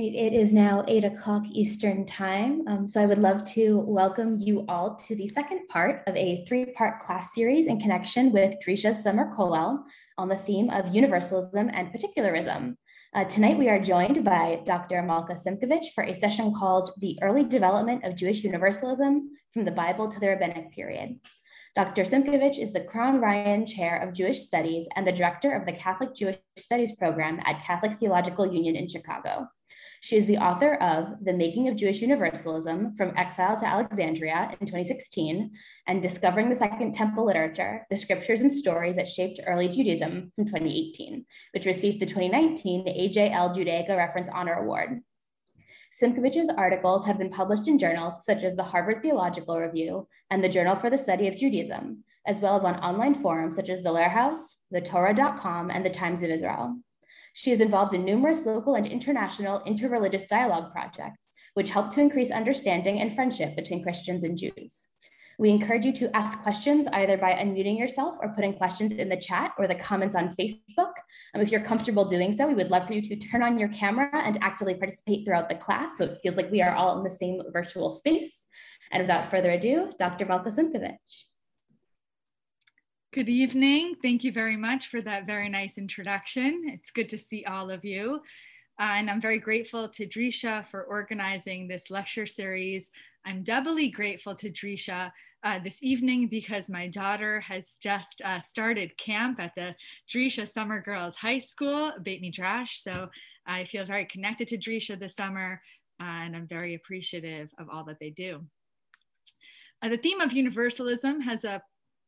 Great. It is now eight o'clock Eastern time. Um, so I would love to welcome you all to the second part of a three-part class series in connection with Drisha's summer kollel on the theme of universalism and particularism. Uh, tonight we are joined by Dr. Malka Simkovich for a session called The Early Development of Jewish Universalism from the Bible to the Rabbinic Period. Dr. Simkovich is the Crown Ryan Chair of Jewish Studies and the Director of the Catholic Jewish Studies Program at Catholic Theological Union in Chicago. She is the author of The Making of Jewish Universalism From Exile to Alexandria in 2016 and Discovering the Second Temple Literature, the Scriptures and Stories That Shaped Early Judaism from 2018, which received the 2019 AJL Judaica Reference Honor Award. Simkovich's articles have been published in journals such as the Harvard Theological Review and the Journal for the Study of Judaism, as well as on online forums such as the Lehrhaus, the Torah.com, and the Times of Israel. She is involved in numerous local and international interreligious dialogue projects, which help to increase understanding and friendship between Christians and Jews. We encourage you to ask questions either by unmuting yourself or putting questions in the chat or the comments on Facebook. Um, if you're comfortable doing so, we would love for you to turn on your camera and actively participate throughout the class so it feels like we are all in the same virtual space. And without further ado, Dr. Malka Simkovich. Good evening. Thank you very much for that very nice introduction. It's good to see all of you. Uh, and I'm very grateful to Drisha for organizing this lecture series. I'm doubly grateful to Drisha uh, this evening because my daughter has just uh, started camp at the Drisha Summer Girls High School, Beit Midrash. So I feel very connected to Drisha this summer uh, and I'm very appreciative of all that they do. Uh, the theme of universalism has a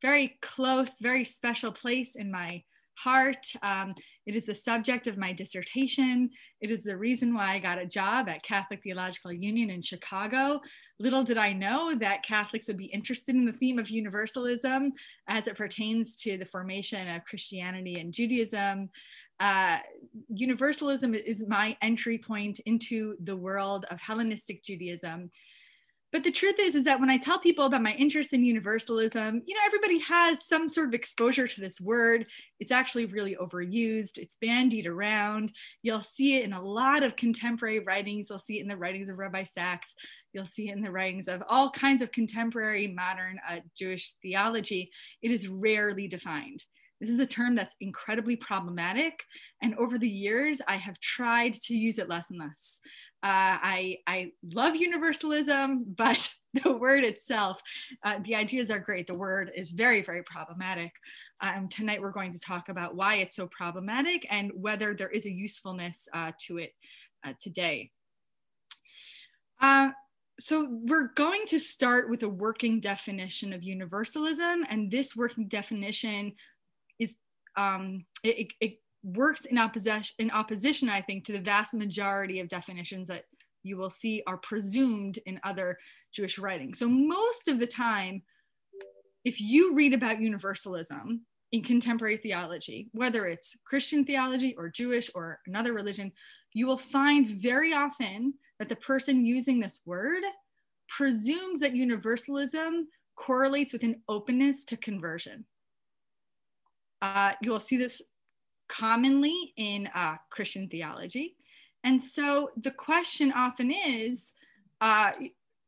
very close, very special place in my heart. Um, it is the subject of my dissertation. It is the reason why I got a job at Catholic Theological Union in Chicago. Little did I know that Catholics would be interested in the theme of universalism as it pertains to the formation of Christianity and Judaism. Uh, universalism is my entry point into the world of Hellenistic Judaism but the truth is is that when i tell people about my interest in universalism you know everybody has some sort of exposure to this word. It's actually really overused. It's bandied around. You'll see it in a lot of contemporary writings. You'll see it in the writings of rabbi sacks you'll see it in the writings of all kinds of contemporary modern uh, jewish theology. It is rarely defined. This is a term that's incredibly problematic. And over the years, I have tried to use it less and less. Uh, I, I love universalism, but the word itself, uh, the ideas are great. The word is very, very problematic. Um, tonight, we're going to talk about why it's so problematic and whether there is a usefulness uh, to it uh, today. Uh, so we're going to start with a working definition of universalism, and this working definition is um, it, it, works in opposition, in opposition, I think, to the vast majority of definitions that you will see are presumed in other Jewish writings. So most of the time, if you read about universalism in contemporary theology, whether it's Christian theology or Jewish or another religion, you will find very often that the person using this word presumes that universalism correlates with an openness to conversion. Uh, you will see this commonly in uh, Christian theology. And so the question often is uh,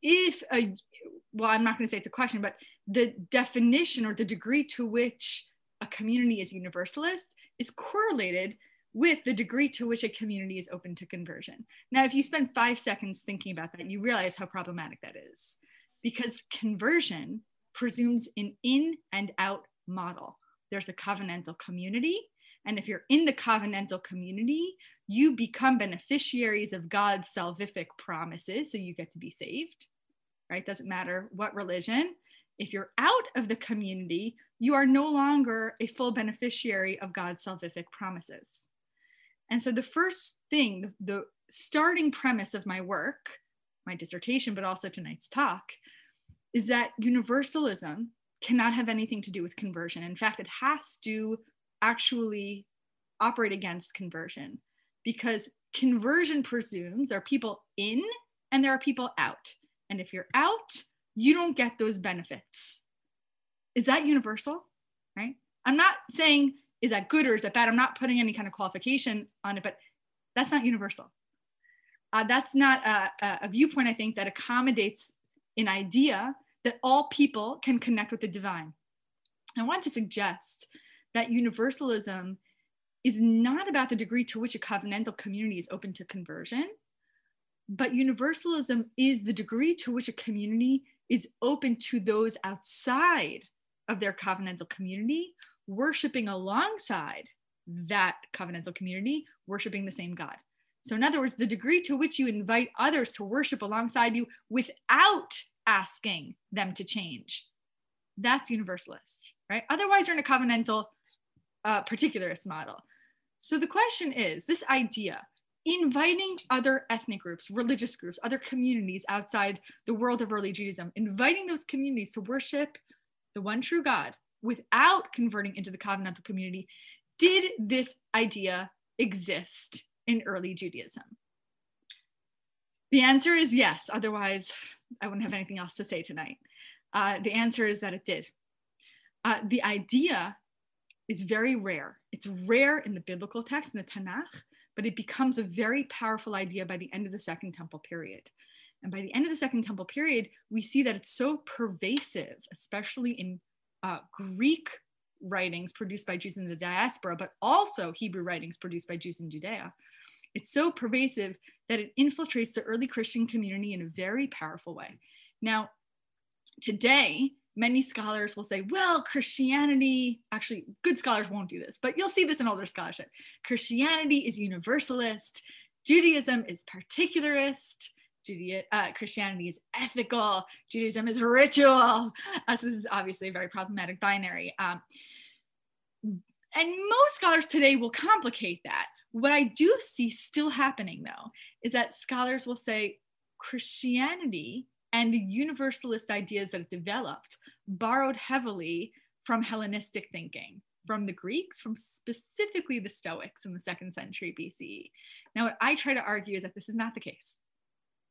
if a, well, I'm not going to say it's a question, but the definition or the degree to which a community is universalist is correlated with the degree to which a community is open to conversion. Now, if you spend five seconds thinking about that, you realize how problematic that is because conversion presumes an in and out model. There's a covenantal community and if you're in the covenantal community, you become beneficiaries of God's salvific promises. So you get to be saved, right? Doesn't matter what religion. If you're out of the community, you are no longer a full beneficiary of God's salvific promises. And so the first thing, the starting premise of my work, my dissertation, but also tonight's talk, is that universalism cannot have anything to do with conversion. In fact, it has to actually operate against conversion because conversion presumes there are people in and there are people out. And if you're out, you don't get those benefits. Is that universal? Right? I'm not saying is that good or is that bad? I'm not putting any kind of qualification on it, but that's not universal. uh, that's not a, a viewpoint, I think, that accommodates an idea that all people can connect with the divine. I want to suggest that universalism is not about the degree to which a covenantal community is open to conversion, but universalism is the degree to which a community is open to those outside of their covenantal community, worshiping alongside that covenantal community, worshiping the same God. So, in other words, the degree to which you invite others to worship alongside you without asking them to change, that's universalist, right? Otherwise, you're in a covenantal uh, particularist model. So, the question is this idea inviting other ethnic groups, religious groups, other communities outside the world of early Judaism, inviting those communities to worship the one true God without converting into the covenantal community. Did this idea exist in early Judaism? The answer is yes. Otherwise, I wouldn't have anything else to say tonight. Uh, the answer is that it did. Uh, the idea is very rare. It's rare in the biblical text, in the Tanakh, but it becomes a very powerful idea by the end of the Second Temple period. And by the end of the Second Temple period, we see that it's so pervasive, especially in uh, Greek writings produced by Jews in the diaspora, but also Hebrew writings produced by Jews in Judea. It's so pervasive that it infiltrates the early Christian community in a very powerful way. Now, today, many scholars will say, well, Christianity, actually, good scholars won't do this, but you'll see this in older scholarship. Christianity is universalist, Judaism is particularist. Uh, Christianity is ethical, Judaism is ritual. Uh, so this is obviously a very problematic binary. Um, and most scholars today will complicate that. What I do see still happening though is that scholars will say Christianity and the universalist ideas that it developed borrowed heavily from Hellenistic thinking, from the Greeks, from specifically the Stoics in the second century BCE. Now, what I try to argue is that this is not the case.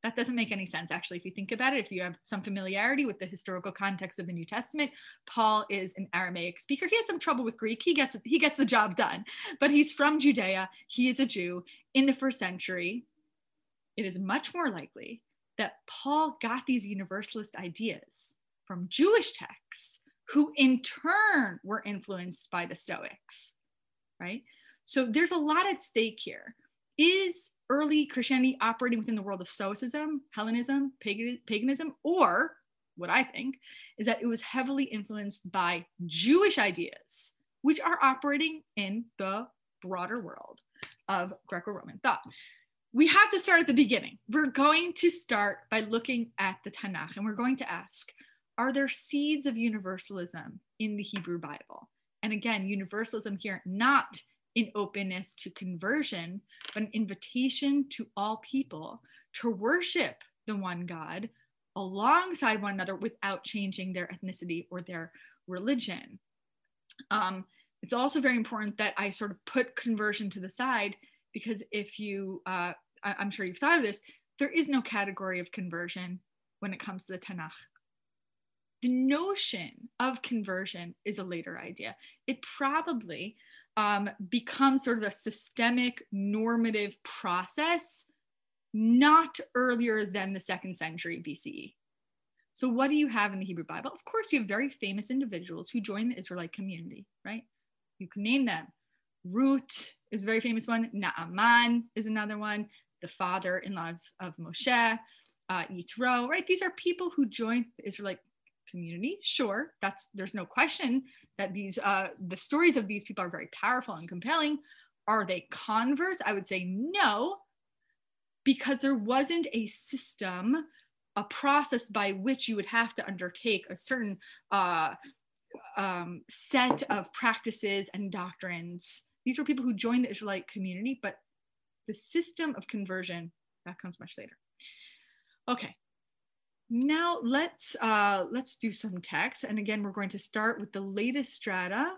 That doesn't make any sense, actually, if you think about it. If you have some familiarity with the historical context of the New Testament, Paul is an Aramaic speaker. He has some trouble with Greek. He gets he gets the job done, but he's from Judea. He is a Jew in the first century. It is much more likely that Paul got these universalist ideas from Jewish texts, who in turn were influenced by the Stoics, right? So there's a lot at stake here. Is early Christianity operating within the world of Stoicism, Hellenism, paganism, or what I think is that it was heavily influenced by Jewish ideas, which are operating in the broader world of Greco Roman thought we have to start at the beginning. We're going to start by looking at the Tanakh and we're going to ask Are there seeds of universalism in the Hebrew Bible? And again, universalism here, not in openness to conversion, but an invitation to all people to worship the one God alongside one another without changing their ethnicity or their religion. Um, it's also very important that I sort of put conversion to the side because if you, uh, I, am sure you've thought of this, there is no category of conversion when it comes to the Tanakh. The notion of conversion is a later idea. It probably um, becomes sort of a systemic normative process not earlier than the second century BCE. So, what do you have in the Hebrew Bible? Of course, you have very famous individuals who join the Israelite community, right? You can name them Ruth is a very famous one. Naaman is another one. The father-in-law of, of Moshe, uh, Yitro, right? These are people who joined the Israelite community. Sure, that's there's no question that these uh, the stories of these people are very powerful and compelling. Are they converts? I would say no, because there wasn't a system, a process by which you would have to undertake a certain uh, um, set of practices and doctrines these were people who joined the Israelite community, but the system of conversion, that comes much later. Okay, now let's, uh, let's do some text. And again, we're going to start with the latest strata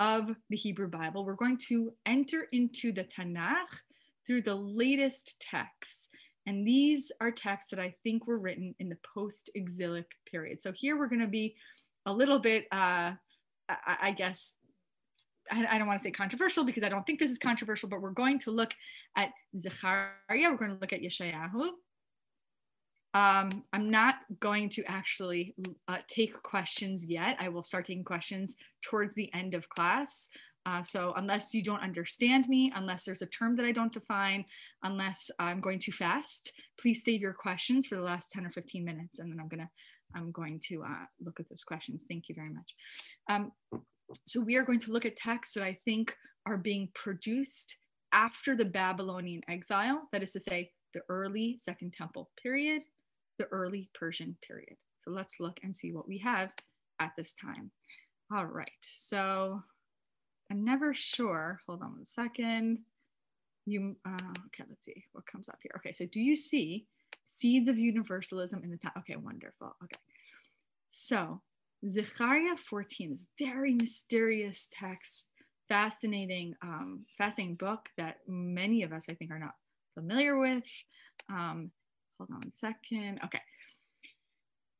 of the Hebrew Bible. We're going to enter into the Tanakh through the latest texts. And these are texts that I think were written in the post exilic period. So here we're going to be a little bit, uh, I, I guess, I, don't want to say controversial because I don't think this is controversial, but we're going to look at Zechariah, we're going to look at Yeshayahu. Um, I'm not going to actually uh, take questions yet. I will start taking questions towards the end of class. Uh, so unless you don't understand me, unless there's a term that I don't define, unless I'm going too fast, please save your questions for the last 10 or 15 minutes, and then I'm gonna I'm going to uh, look at those questions. Thank you very much. Um, so we are going to look at texts that I think are being produced after the Babylonian exile, that is to say, the early Second Temple period, the early Persian period. So let's look and see what we have at this time. All right, so I'm never sure. Hold on one second. You, uh, okay, let's see what comes up here. Okay, so do you see seeds of universalism in the top? Okay, wonderful. Okay, so Zechariah 14 is very mysterious text, fascinating, um, fascinating book that many of us, I think, are not familiar with. Um, hold on a second. Okay.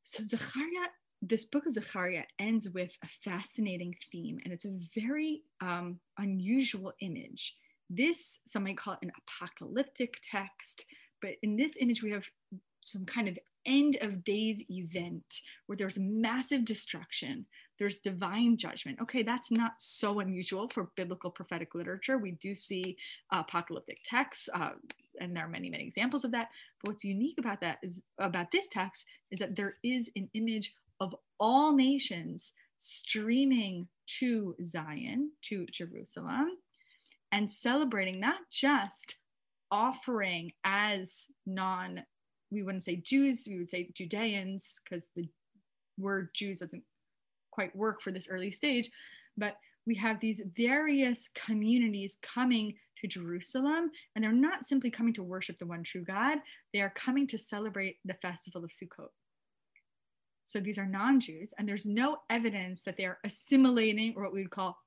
So Zechariah, this book of Zechariah ends with a fascinating theme, and it's a very um, unusual image. This, some might call it an apocalyptic text, but in this image, we have some kind of end of days event where there's massive destruction, there's divine judgment. Okay, that's not so unusual for biblical prophetic literature. We do see apocalyptic texts, uh, and there are many, many examples of that. But what's unique about that is about this text is that there is an image of all nations streaming to Zion, to Jerusalem, and celebrating not just offering as non we wouldn't say Jews, we would say Judeans, because the word Jews doesn't quite work for this early stage. But we have these various communities coming to Jerusalem, and they're not simply coming to worship the one true God, they are coming to celebrate the festival of Sukkot. So these are non Jews, and there's no evidence that they are assimilating or what we would call,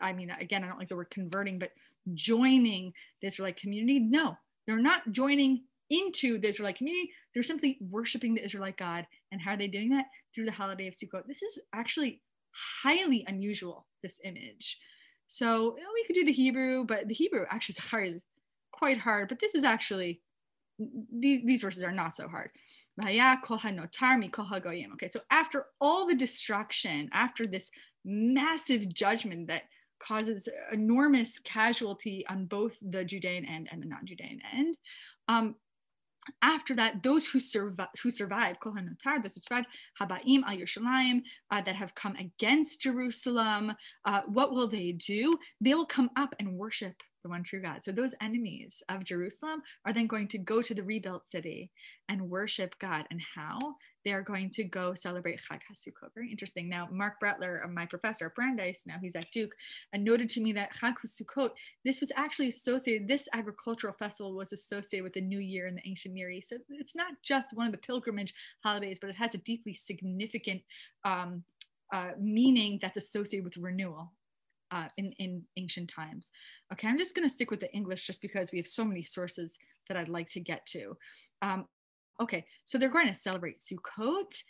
I mean, again, I don't like the word converting, but joining the Israelite community. No, they're not joining into the Israelite community. They're simply worshiping the Israelite God. And how are they doing that? Through the holiday of Sukkot. This is actually highly unusual, this image. So you know, we could do the Hebrew, but the Hebrew actually is quite hard. But this is actually, these, these verses are not so hard. Okay, so after all the destruction, after this massive judgment that causes enormous casualty on both the Judean end and the non-Judean end, um, after that, those who, survi- who survived, Kohen those who survived, Habaim al Yerushalayim, uh, that have come against Jerusalem, uh, what will they do? They will come up and worship the one true God. So those enemies of Jerusalem are then going to go to the rebuilt city and worship God. And how? They are going to go celebrate Chag HaSukkot. Very interesting. Now, Marc Brettler, my professor at Brandeis, now he's at Duke, uh, noted to me that Chag HaSukkot, this was actually associated, this agricultural festival was associated with the New Year in the ancient Near East. So it's not just one of the pilgrimage holidays, but it has a deeply significant um, uh, meaning that's associated with renewal uh, in, in ancient times. Okay, I'm just going to stick with the English just because we have so many sources that I'd like to get to. Um, okay, so they're going to celebrate Sukkot,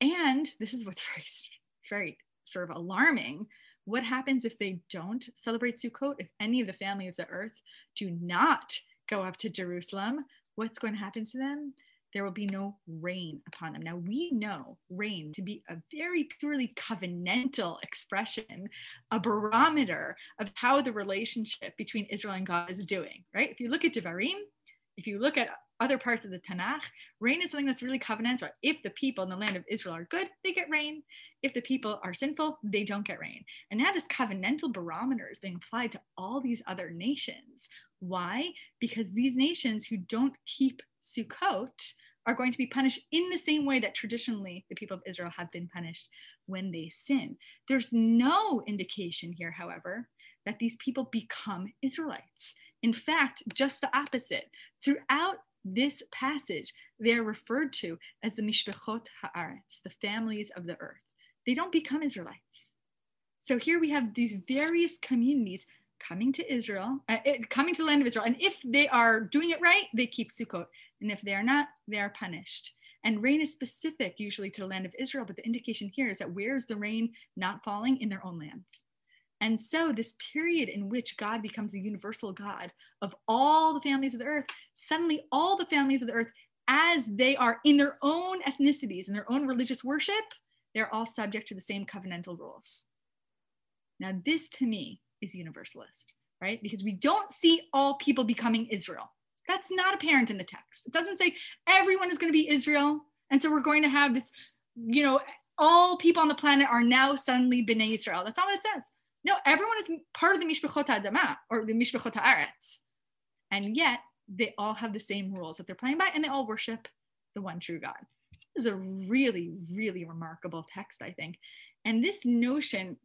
and this is what's very, very sort of alarming. What happens if they don't celebrate Sukkot? If any of the family of the earth do not go up to Jerusalem, what's going to happen to them? There will be no rain upon them. Now, we know rain to be a very purely covenantal expression, a barometer of how the relationship between Israel and God is doing, right? If you look at Devarim, if you look at other parts of the Tanakh, rain is something that's really covenantal. If the people in the land of Israel are good, they get rain. If the people are sinful, they don't get rain. And now this covenantal barometer is being applied to all these other nations. Why? Because these nations who don't keep Sukkot are going to be punished in the same way that traditionally the people of Israel have been punished when they sin. There's no indication here, however, that these people become Israelites. In fact, just the opposite. Throughout this passage, they are referred to as the Mishpachot Haaretz, the families of the earth. They don't become Israelites. So here we have these various communities coming to Israel, uh, coming to the land of Israel. And if they are doing it right, they keep Sukkot. And if they are not, they are punished. And rain is specific usually to the land of Israel, but the indication here is that where is the rain not falling in their own lands? And so, this period in which God becomes the universal God of all the families of the earth, suddenly all the families of the earth, as they are in their own ethnicities and their own religious worship, they're all subject to the same covenantal rules. Now, this to me is universalist, right? Because we don't see all people becoming Israel. That's not apparent in the text. It doesn't say everyone is going to be Israel. And so we're going to have this, you know, all people on the planet are now suddenly Bnei Israel. That's not what it says. No, everyone is part of the Mishpachot Adama or the Mishpachot Haaretz. And yet they all have the same rules that they're playing by and they all worship the one true God. This is a really, really remarkable text, I think. And this notion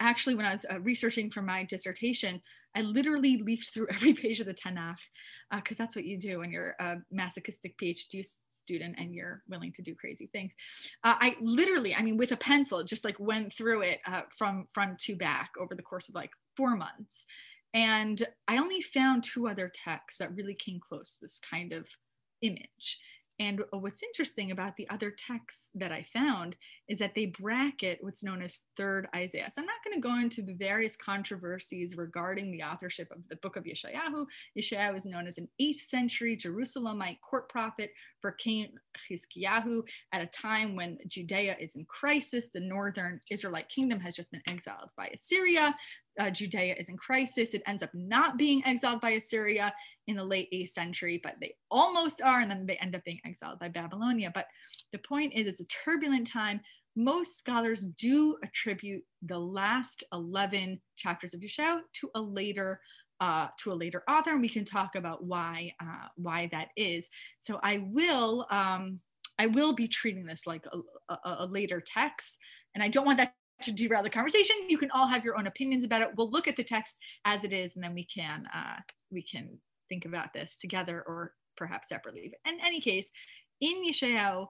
actually when I was uh, researching for my dissertation, I literally leafed through every page of the Tanakh because uh, that's what you do when you're a masochistic PhD student and you're willing to do crazy things. Uh, I literally, I mean, with a pencil, just like went through it uh, from front to back over the course of like four months. And I only found two other texts that really came close to this kind of image. And uh, what's interesting about the other texts that I found is that they bracket what's known as third Isaiah. So I'm not going to go into the various controversies regarding the authorship of the book of Yeshayahu. Yeshayahu is known as an 8th century Jerusalemite court prophet for King Chizkiyahu at a time when Judea is in crisis. The northern Israelite kingdom has just been exiled by Assyria uh, Judea is in crisis. It ends up not being exiled by Assyria in the late 8th century, but they almost are, and then they end up being exiled by Babylonia. But the point is, it's a turbulent time. Most scholars do attribute the last 11 chapters of Yeshua to a later uh, to a later author, and we can talk about why uh, why that is. So I will um, I will be treating this like a, a, a later text, and I don't want that to derail the conversation. You can all have your own opinions about it. We'll look at the text as it is, and then we can uh, we can think about this together or perhaps separately. But in any case, in Yeshayahu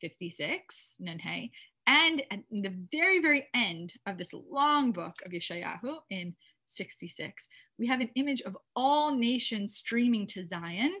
56, Nunhei, and at the very, very end of this long book of Yeshayahu in 66, we have an image of all nations streaming to Zion.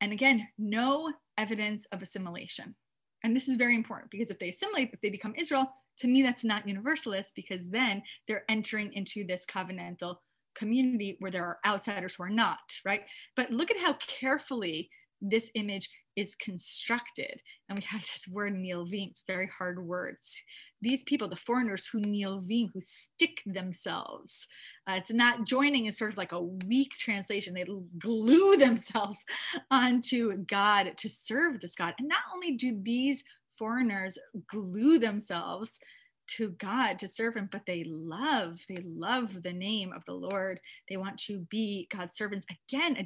And again, no evidence of assimilation. And this is very important because if they assimilate, if they become Israel, to me, that's not universalist because then they're entering into this covenantal community where there are outsiders who are not, right? But look at how carefully this image is constructed. And we have this word nilvim, it's very hard words. These people, the foreigners who nilvim, who stick themselves. Uh, it's not joining is sort of like a weak translation. They glue themselves onto God to serve this God. And not only do these foreigners glue themselves to God to serve him, but they love, they love the name of the Lord. They want to be God's servants. Again,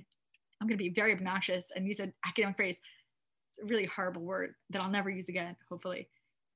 I'm going to be very obnoxious and use an academic phrase. It's a really horrible word that I'll never use again, hopefully.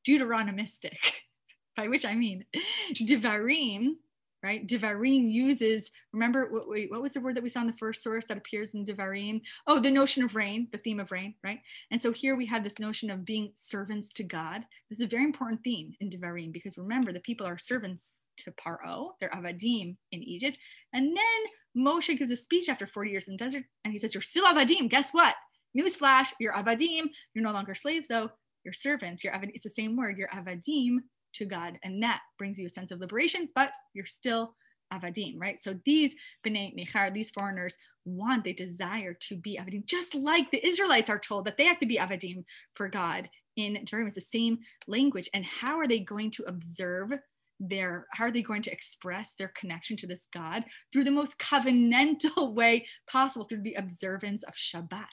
Deuteronomistic, by which I mean Devarim right? Devarim uses, remember, what, wait, what was the word that we saw in the first source that appears in Devarim? Oh, the notion of rain, the theme of rain, right? And so here we have this notion of being servants to God. This is a very important theme in Devarim because remember, the people are servants to Paro, they're Avadim in Egypt. And then Moshe gives a speech after 40 years in the desert and he says, You're still Avadim. Guess what? Newsflash, you're Avadim. You're no longer slaves, though. You're servants. You're Avadim. It's the same word. You're Avadim to God. And that brings you a sense of liberation, but you're still Avadim, right? So these B'nai Nechar, these foreigners want, they desire to be Avadim, just like the Israelites are told that they have to be Avadim for God in Devarim. It's the same language. And how are they going to observe their, how are they going to express their connection to this God? Through the most covenantal way possible, through the observance of Shabbat.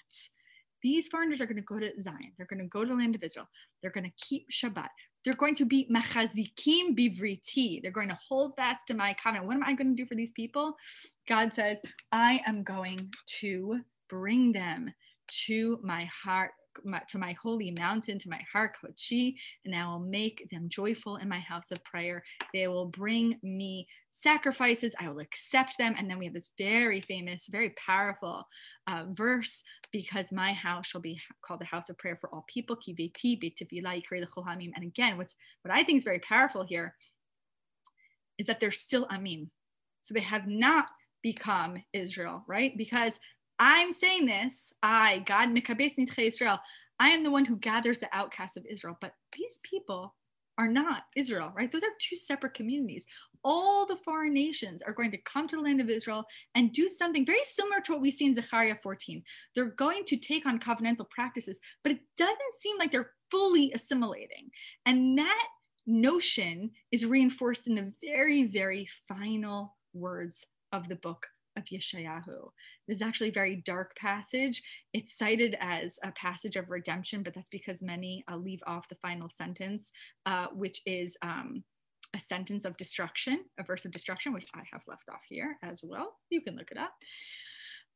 These foreigners are going to go to Zion. They're going to go to the land of Israel. They're going to keep Shabbat. They're going to be machazikim bivriti. They're going to hold fast to my covenant. What am I going to do for these people? God says, I am going to bring them to my heart my, to my holy mountain, to my Har Kodshi, and I will make them joyful in my house of prayer. They will bring me sacrifices. I will accept them. And then we have this very famous, very powerful uh, verse because my house shall be called the house of prayer for all people. And again, what's what I think is very powerful here is that they're still Amim. So they have not become Israel, right? Because I'm saying this, I, God, Israel, I am the one who gathers the outcasts of Israel. But these people are not Israel, right? Those are two separate communities. All the foreign nations are going to come to the land of Israel and do something very similar to what we see in Zechariah 14. They're going to take on covenantal practices, but it doesn't seem like they're fully assimilating. And that notion is reinforced in the very, very final words of the book of Yeshayahu. This is actually a very dark passage. It's cited as a passage of redemption, but that's because many uh, leave off the final sentence, uh, which is um, a sentence of destruction, a verse of destruction, which I have left off here as well. You can look it up.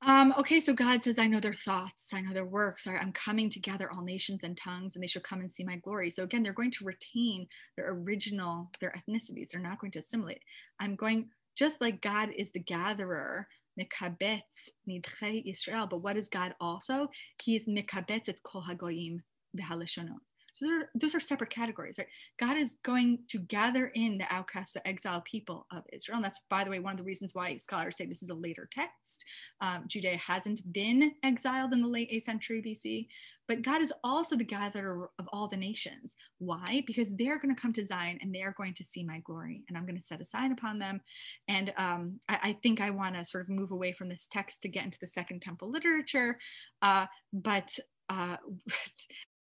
Um, okay, so God says, I know their thoughts, I know their works. I'm coming to gather all nations and tongues, and they shall come and see my glory. So again, they're going to retain their original, their ethnicities. They're not going to assimilate. I'm going, just like God is the gatherer, Mekabetz Nidchei Israel, but what is God also? He is Mekabetz et Kol Hagoyim Behalashonot. So are, those are separate categories, right? God is going to gather in the outcasts, the exiled people of Israel. And that's, by the way, one of the reasons why scholars say this is a later text. Um, Judea hasn't been exiled in the late 8th century BC, but God is also the gatherer of all the nations. Why? Because they're going to come to Zion and they are going to see my glory, and I'm going to set a sign upon them. And um, I, I, think I want to sort of move away from this text to get into the Second Temple literature. Uh, but uh,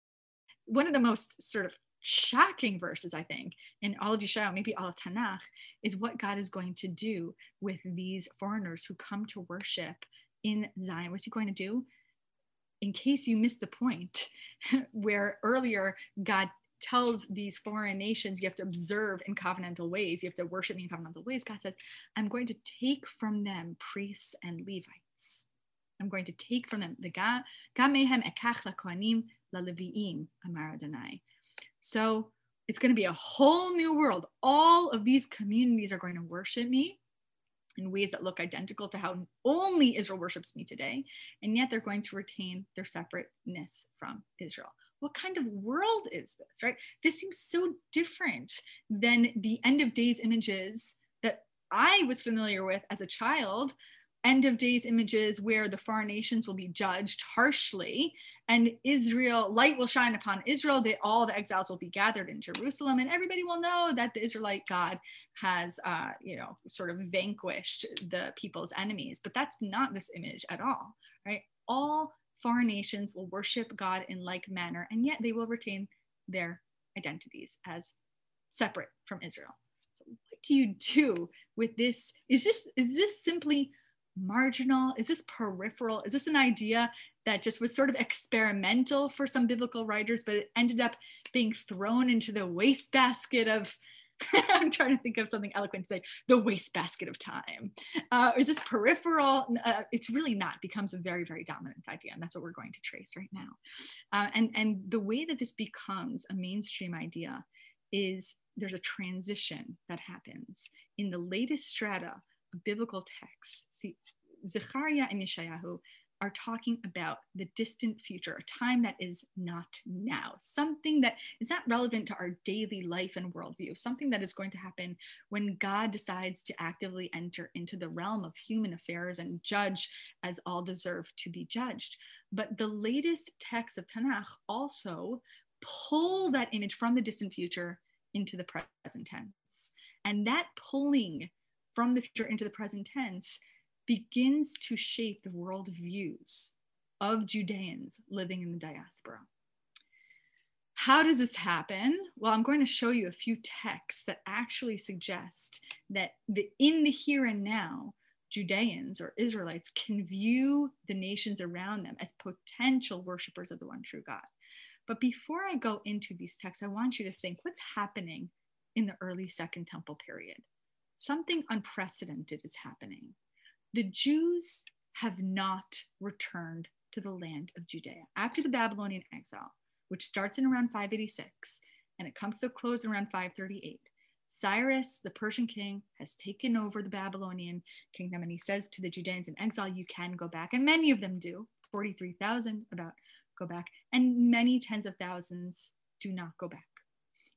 one of the most sort of shocking verses, I think, in all of Yeshayahu, maybe all of Tanakh, is what God is going to do with these foreigners who come to worship in Zion. What's he going to do? In case you missed the point, where earlier God tells these foreign nations you have to observe in covenantal ways, you have to worship me in covenantal ways, God says, I'm going to take from them priests and Levites. I'm going to take from them the Gamehem amar Adonai. So it's going to be a whole new world. All of these communities are going to worship me in ways that look identical to how only Israel worships me today, and yet they're going to retain their separateness from Israel. What kind of world is this, right? This seems so different than the end of days images that I was familiar with as a child end of days images where the foreign nations will be judged harshly and israel light will shine upon israel. They all the exiles will be gathered in jerusalem and everybody will know that the israelite god has uh, you know sort of vanquished the people's enemies. But that's not this image at all right? All foreign nations will worship god in like manner and yet they will retain their identities as separate from israel. So what do you do with this? Is this is this simply marginal? Is this peripheral? Is this an idea that just was sort of experimental for some biblical writers, but it ended up being thrown into the wastebasket of, I'm trying to think of something eloquent to say, the wastebasket of time. Uh, is this peripheral? Uh, it's really not, it becomes a very, very dominant idea. And that's what we're going to trace right now. Uh, and, and the way that this becomes a mainstream idea is there's a transition that happens in the latest strata of biblical texts, see, Zechariah and Yeshayahu are talking about the distant future, a time that is not now, something that is not relevant to our daily life and worldview, something that is going to happen when God decides to actively enter into the realm of human affairs and judge as all deserve to be judged. But the latest texts of Tanakh also pull that image from the distant future into the present tense. And that pulling from the future into the present tense begins to shape the world views of Judeans living in the diaspora. How does this happen? Well, I'm going to show you a few texts that actually suggest that the, in the here and now, Judeans or Israelites can view the nations around them as potential worshipers of the one true God. But before I go into these texts, I want you to think what's happening in the early Second Temple period something unprecedented is happening. The Jews have not returned to the land of Judea after the Babylonian exile, which starts in around 586 and it comes to a close around 538. Cyrus, the Persian king, has taken over the Babylonian kingdom and he says to the Judeans in exile, You can go back. And many of them do, 43,000 about go back, and many tens of thousands do not go back.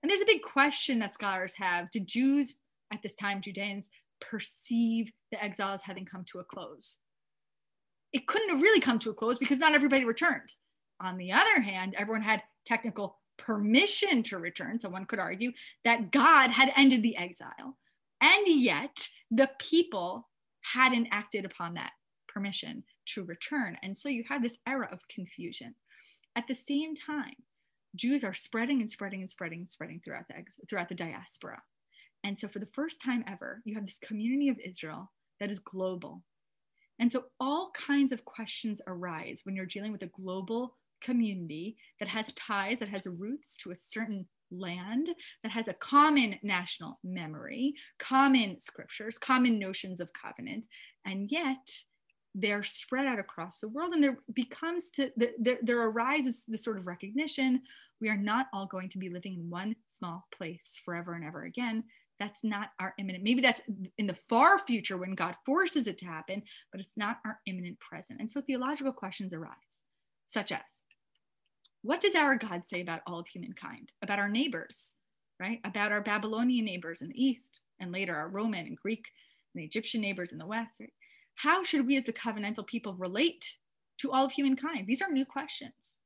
And there's a big question that scholars have Did Jews at this time, Judeans perceive the exile as having come to a close. It couldn't have really come to a close because not everybody returned. On the other hand, everyone had technical permission to return. So one could argue that God had ended the exile. And yet the people hadn't acted upon that permission to return. And so you have this era of confusion. At the same time, Jews are spreading and spreading and spreading and spreading throughout the, throughout the diaspora. And so for the first time ever, you have this community of Israel that is global. And so all kinds of questions arise when you're dealing with a global community that has ties, that has roots to a certain land, that has a common national memory, common scriptures, common notions of covenant. And yet, they're spread out across the world and there becomes to there, there arises this sort of recognition we are not all going to be living in one small place forever and ever again that's not our imminent maybe that's in the far future when god forces it to happen but it's not our imminent present and so theological questions arise such as what does our god say about all of humankind about our neighbors right about our babylonian neighbors in the east and later our roman and greek and the egyptian neighbors in the west right? how should we as the covenantal people relate to all of humankind? These are new questions.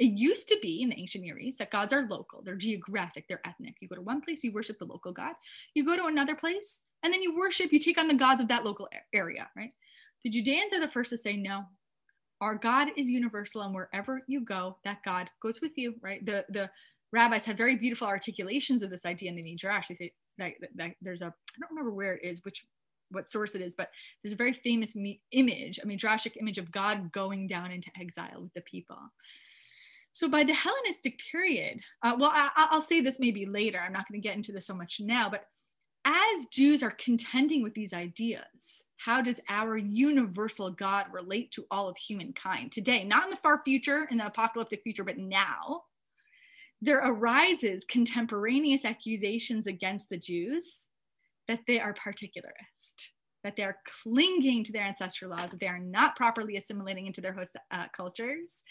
It used to be in the ancient Near East that gods are local, they're geographic, they're ethnic. You go to one place, you worship the local god. You go to another place, and then you worship, you take on the gods of that local area, right? The Judeans are the first to say, no, our God is universal, and wherever you go, that God goes with you, right? The, the rabbis have very beautiful articulations of this idea in the Midrash. They say that, that there's a, I don't remember where it is, which what source it is, but there's a very famous me- image, a midrashic image of God going down into exile with the people. So by the Hellenistic period, uh, well, I, will say this maybe later. I'm not going to get into this so much now, but as Jews are contending with these ideas, how does our universal God relate to all of humankind today? Not in the far future, in the apocalyptic future, but now. There arises contemporaneous accusations against the Jews that they are particularist, that they are clinging to their ancestral laws, that they are not properly assimilating into their host uh, cultures,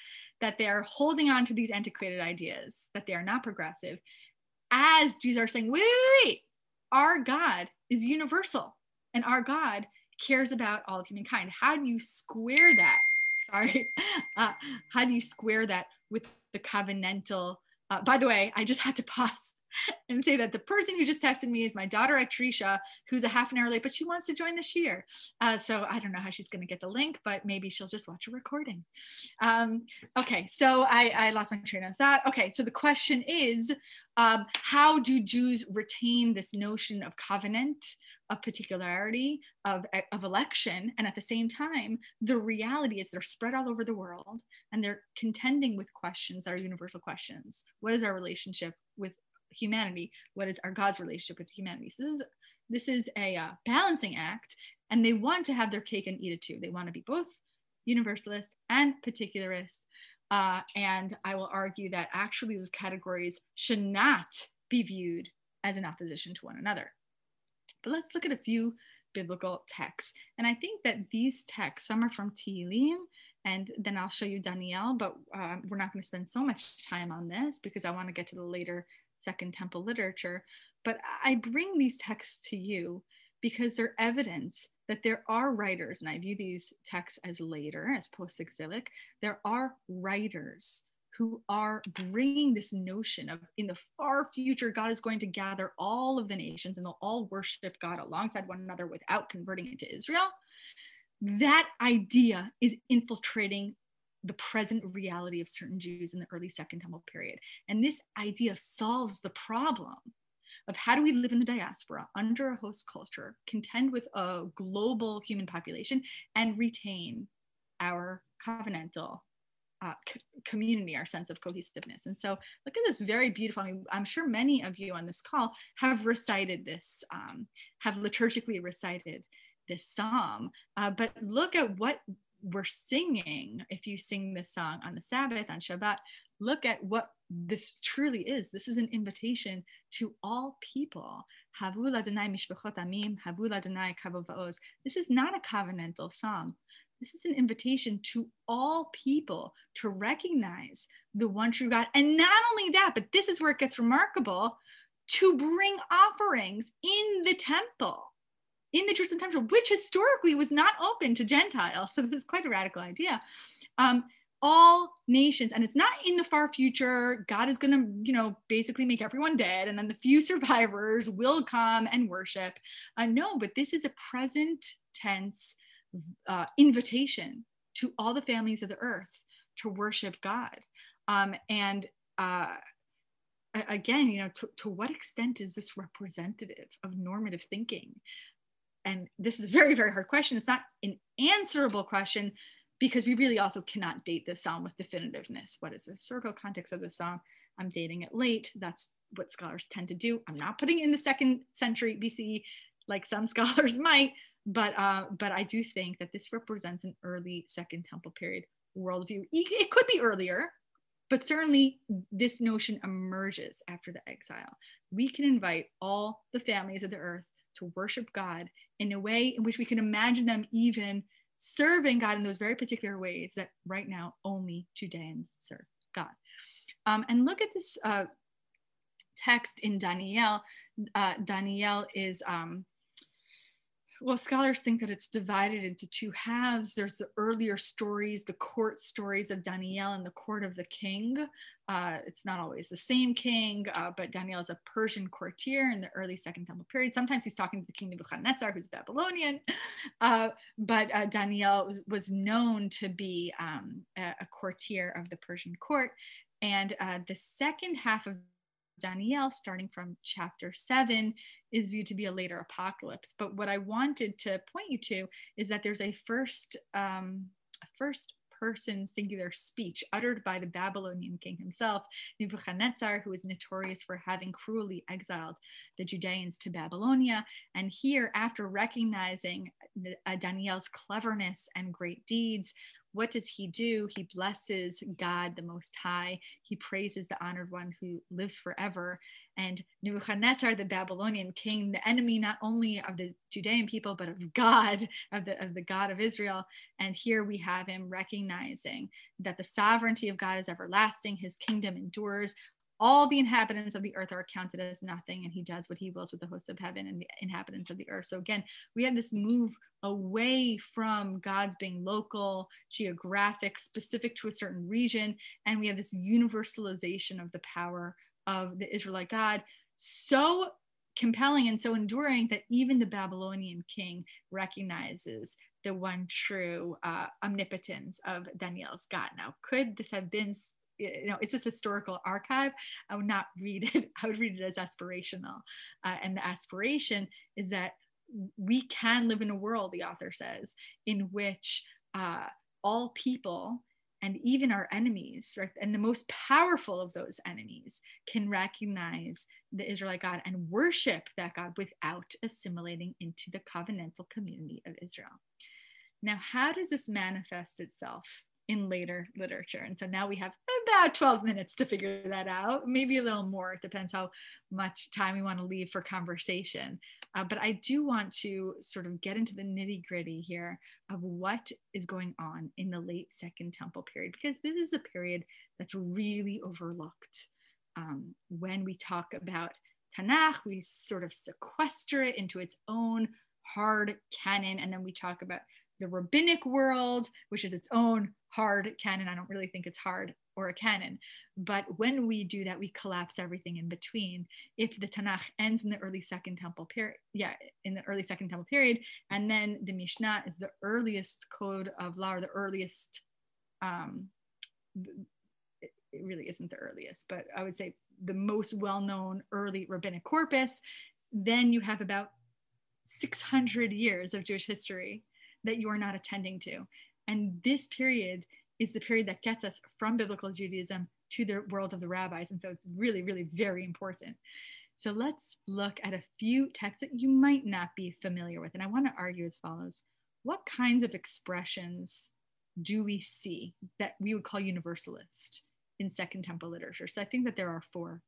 that they are holding on to these antiquated ideas, that they are not progressive, as Jews are saying, wait, wait, wait, our God is universal and our God cares about all of humankind. How do you square that? Sorry. Uh, how do you square that with the covenantal? Uh, by the way, I just had to pause and say that the person who just texted me is my daughter at Drisha, who's a half an hour late, but she wants to join this year. Uh, so I don't know how she's going to get the link, but maybe she'll just watch a recording. Um, okay, so I, I, lost my train of thought. Okay, so the question is, um, how do Jews retain this notion of covenant, of particularity, of, of election, and at the same time, the reality is they're spread all over the world and they're contending with questions that are universal questions. What is our relationship with humanity what is our god's relationship with humanity. So this is this is a uh, balancing act and they want to have their cake and eat it too. They want to be both universalist and particularist uh, and i will argue that actually those categories should not be viewed as an opposition to one another. But let's look at a few biblical texts and i think that these texts some are from Tehillim and then I'll show you Daniel, but uh, we're not going to spend so much time on this because I want to get to the later Second Temple literature. But I bring these texts to you because they're evidence that there are writers, and I view these texts as later, as post exilic, there are writers who are bringing this notion of in the far future, God is going to gather all of the nations and they'll all worship God alongside one another without converting into Israel. That idea is infiltrating the present reality of certain Jews in the early Second Temple period. And this idea solves the problem of how do we live in the diaspora under a host culture, contend with a global human population, and retain our covenantal uh, community, our sense of cohesiveness. And so look at this very beautiful, I mean, I'm sure many of you on this call have recited this, um, have liturgically recited this psalm, uh, but look at what we're singing, if you sing this song on the Sabbath, on Shabbat, look at what this truly is. This is an invitation to all people. This is not a covenantal psalm. This is an invitation to all people to recognize the one true God. And not only that, but this is where it gets remarkable to bring offerings in the temple in the Jerusalem temple, which historically was not open to Gentiles. So this is quite a radical idea. Um, all nations and it's not in the far future god is going to you know basically make everyone dead and then the few survivors will come and worship uh, no but this is a present tense uh, invitation to all the families of the earth to worship god um, and uh, again you know to, to what extent is this representative of normative thinking and this is a very very hard question it's not an answerable question because we really also cannot date this song with definitiveness. What is the historical context of the song? I'm dating it late. That's what scholars tend to do. I'm not putting in the second century BCE like some scholars might, but uh, but I do think that this represents an early Second Temple period worldview. It could be earlier, but certainly this notion emerges after the exile. We can invite all the families of the earth to worship God in a way in which we can imagine them even serving God in those very particular ways that right now only Judeans serve God. Um, and look at this uh, text in Daniel. Uh, Daniel is um, well, scholars think that it's divided into two halves. There's the earlier stories, the court stories of Daniel and the court of the king. Uh, it's not always the same king, uh, but Daniel is a Persian courtier in the early Second Temple period. Sometimes he's talking to the king Nebuchadnezzar, who's Babylonian. Uh, but uh, Daniel was, was, known to be um, a, a, courtier of the Persian court. And uh, the second half of Daniel, starting from chapter seven, is viewed to be a later apocalypse. But what I wanted to point you to is that there's a first, um, a first person singular speech uttered by the Babylonian king himself, Nebuchadnezzar, who is notorious for having cruelly exiled the Judeans to Babylonia. And here, after recognizing uh, Daniel's cleverness and great deeds, what does he do? He blesses God the Most High. He praises the honored one who lives forever. And Nebuchadnezzar, the Babylonian king, the enemy not only of the Judean people, but of God, of the, of the God of Israel. And here we have him recognizing that the sovereignty of God is everlasting, his kingdom endures all the inhabitants of the earth are counted as nothing and he does what he wills with the host of heaven and the inhabitants of the earth. So again we have this move away from god's being local geographic specific to a certain region and we have this universalization of the power of the israelite god. So compelling and so enduring that even the babylonian king recognizes the one true uh, omnipotence of daniel's god. Now could this have been you know, it's this historical archive. I would not read it. I would read it as aspirational. Uh, and the aspiration is that we can live in a world, the author says, in which uh, all people and even our enemies, and the most powerful of those enemies can recognize the Israelite God and worship that God without assimilating into the covenantal community of Israel. Now, how does this manifest itself in later literature. And so now we have about 12 minutes to figure that out, maybe a little more. It depends how much time we want to leave for conversation. Uh, but I do want to sort of get into the nitty gritty here of what is going on in the late Second Temple period, because this is a period that's really overlooked. Um, when we talk about Tanakh, we sort of sequester it into its own hard canon, and then we talk about the rabbinic world, which is its own hard canon. I don't really think it's hard or a canon. But when we do that, we collapse everything in between. If the Tanakh ends in the early Second Temple period, yeah, in the early Second Temple period, and then the Mishnah is the earliest code of law, or the earliest, um, it really isn't the earliest, but I would say the most well known early rabbinic corpus, then you have about 600 years of Jewish history that you are not attending to. And this period is the period that gets us from biblical Judaism to the world of the rabbis. And so it's really, really very important. So let's look at a few texts that you might not be familiar with. And I want to argue as follows What kinds of expressions do we see that we would call universalist in Second Temple literature? So I think that there are four.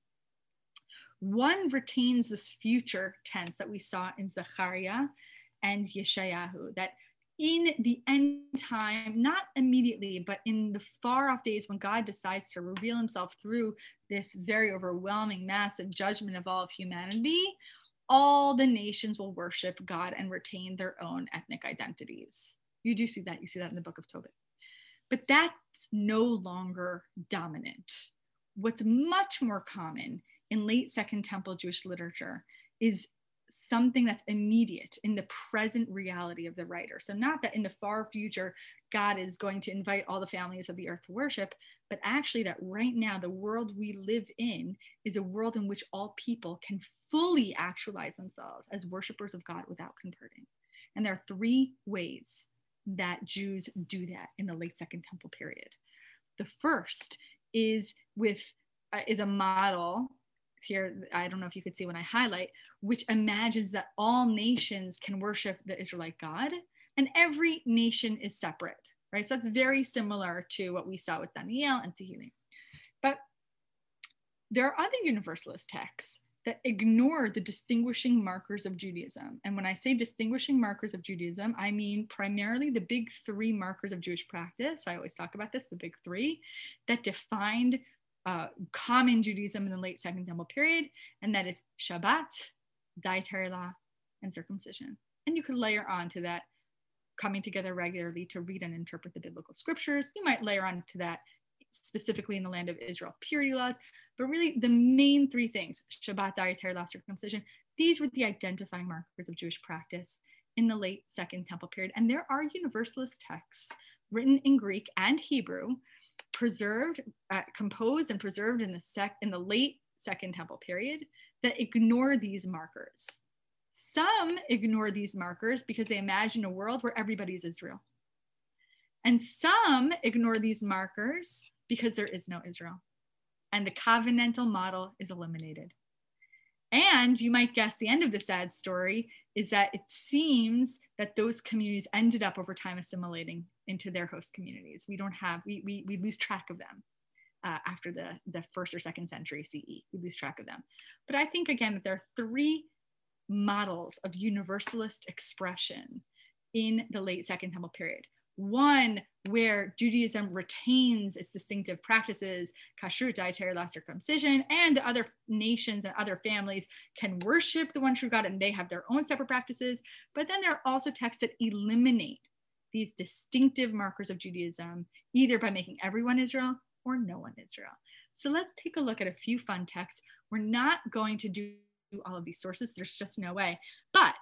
One retains this future tense that we saw in Zechariah and Yeshayahu, that in the end time, not immediately, but in the far off days when God decides to reveal himself through this very overwhelming, massive judgment of all of humanity, all the nations will worship God and retain their own ethnic identities. You do see that. You see that in the book of Tobit. But that's no longer dominant. What's much more common in late Second Temple Jewish literature is something that's immediate in the present reality of the writer. So, not that in the far future, God is going to invite all the families of the earth to worship, but actually that right now, the world we live in is a world in which all people can fully actualize themselves as worshipers of God without converting. And there are three ways that Jews do that in the late Second Temple period. The first is with uh, is a model here i don't know if you could see when i highlight which imagines that all nations can worship the israelite god and every nation is separate right so that's very similar to what we saw with daniel and tehillim but there are other universalist texts that ignore the distinguishing markers of Judaism. And when I say distinguishing markers of Judaism, I mean primarily the big three markers of Jewish practice. I always talk about this the big three that defined uh, common Judaism in the late Second Temple period, and that is Shabbat, dietary law, and circumcision. And you could layer on to that coming together regularly to read and interpret the biblical scriptures. You might layer on to that specifically in the land of Israel, purity laws, but really the main three things Shabbat, dietary law, circumcision these were the identifying markers of Jewish practice in the late Second Temple period. And there are universalist texts written in Greek and Hebrew preserved, uh, composed and preserved in the sec in the late Second Temple period that ignore these markers. Some ignore these markers because they imagine a world where everybody's Israel. And some ignore these markers because there is no Israel. And the covenantal model is eliminated. And you might guess the end of the sad story is that it seems that those communities ended up over time assimilating into their host communities. We don't have, we, we, we lose track of them uh, after the, the first or second century CE. We lose track of them. But I think, again, that there are three models of universalist expression in the late Second Temple period. One where Judaism retains its distinctive practices, kashrut, dietary law, circumcision, and the other nations and other families can worship the one true God and they have their own separate practices. But then there are also texts that eliminate these distinctive markers of Judaism, either by making everyone Israel or no one Israel. So let's take a look at a few fun texts. We're not going to do all of these sources, there's just no way. But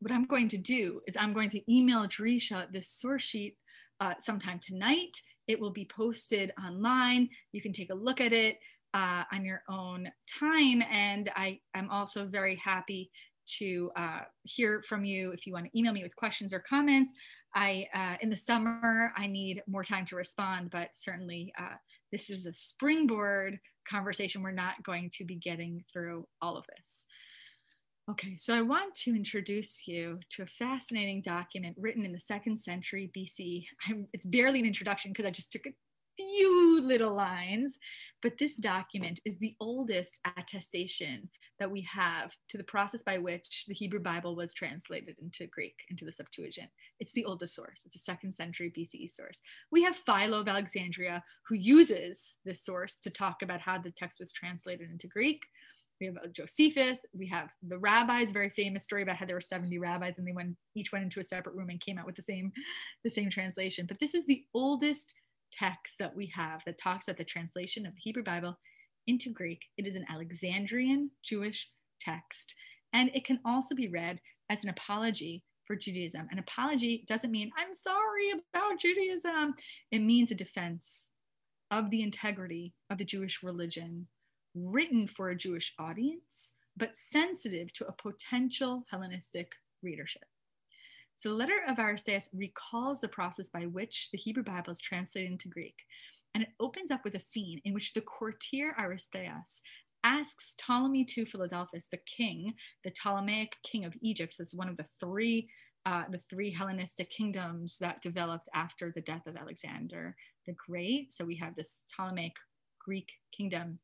what I'm going to do is I'm going to email Drisha this source sheet uh, sometime tonight. It will be posted online. You can take a look at it uh, on your own time. And I am also very happy to uh, hear from you if you want to email me with questions or comments. I uh, in the summer I need more time to respond, but certainly uh, this is a springboard conversation. We're not going to be getting through all of this. Okay, so I want to introduce you to a fascinating document written in the second century BC. I'm, it's barely an introduction because I just took a few little lines, but this document is the oldest attestation that we have to the process by which the Hebrew Bible was translated into Greek, into the Septuagint. It's the oldest source, it's a second century BCE source. We have Philo of Alexandria, who uses this source to talk about how the text was translated into Greek we have uh, Josephus, we have the rabbis, very famous story about how there were 70 rabbis and they went each went into a separate room and came out with the same the same translation. But this is the oldest text that we have that talks about the translation of the Hebrew Bible into Greek. It is an Alexandrian Jewish text, and it can also be read as an apology for Judaism. An apology doesn't mean I'm sorry about Judaism. It means a defense of the integrity of the Jewish religion written for a Jewish audience, but sensitive to a potential Hellenistic readership. So the letter of Aristeas recalls the process by which the Hebrew Bible is translated into Greek. And it opens up with a scene in which the courtier Aristeas asks Ptolemy II Philadelphus, the king, the Ptolemaic king of Egypt, it's one of the three, uh, the three Hellenistic kingdoms that developed after the death of Alexander the Great. So we have this Ptolemaic Greek kingdom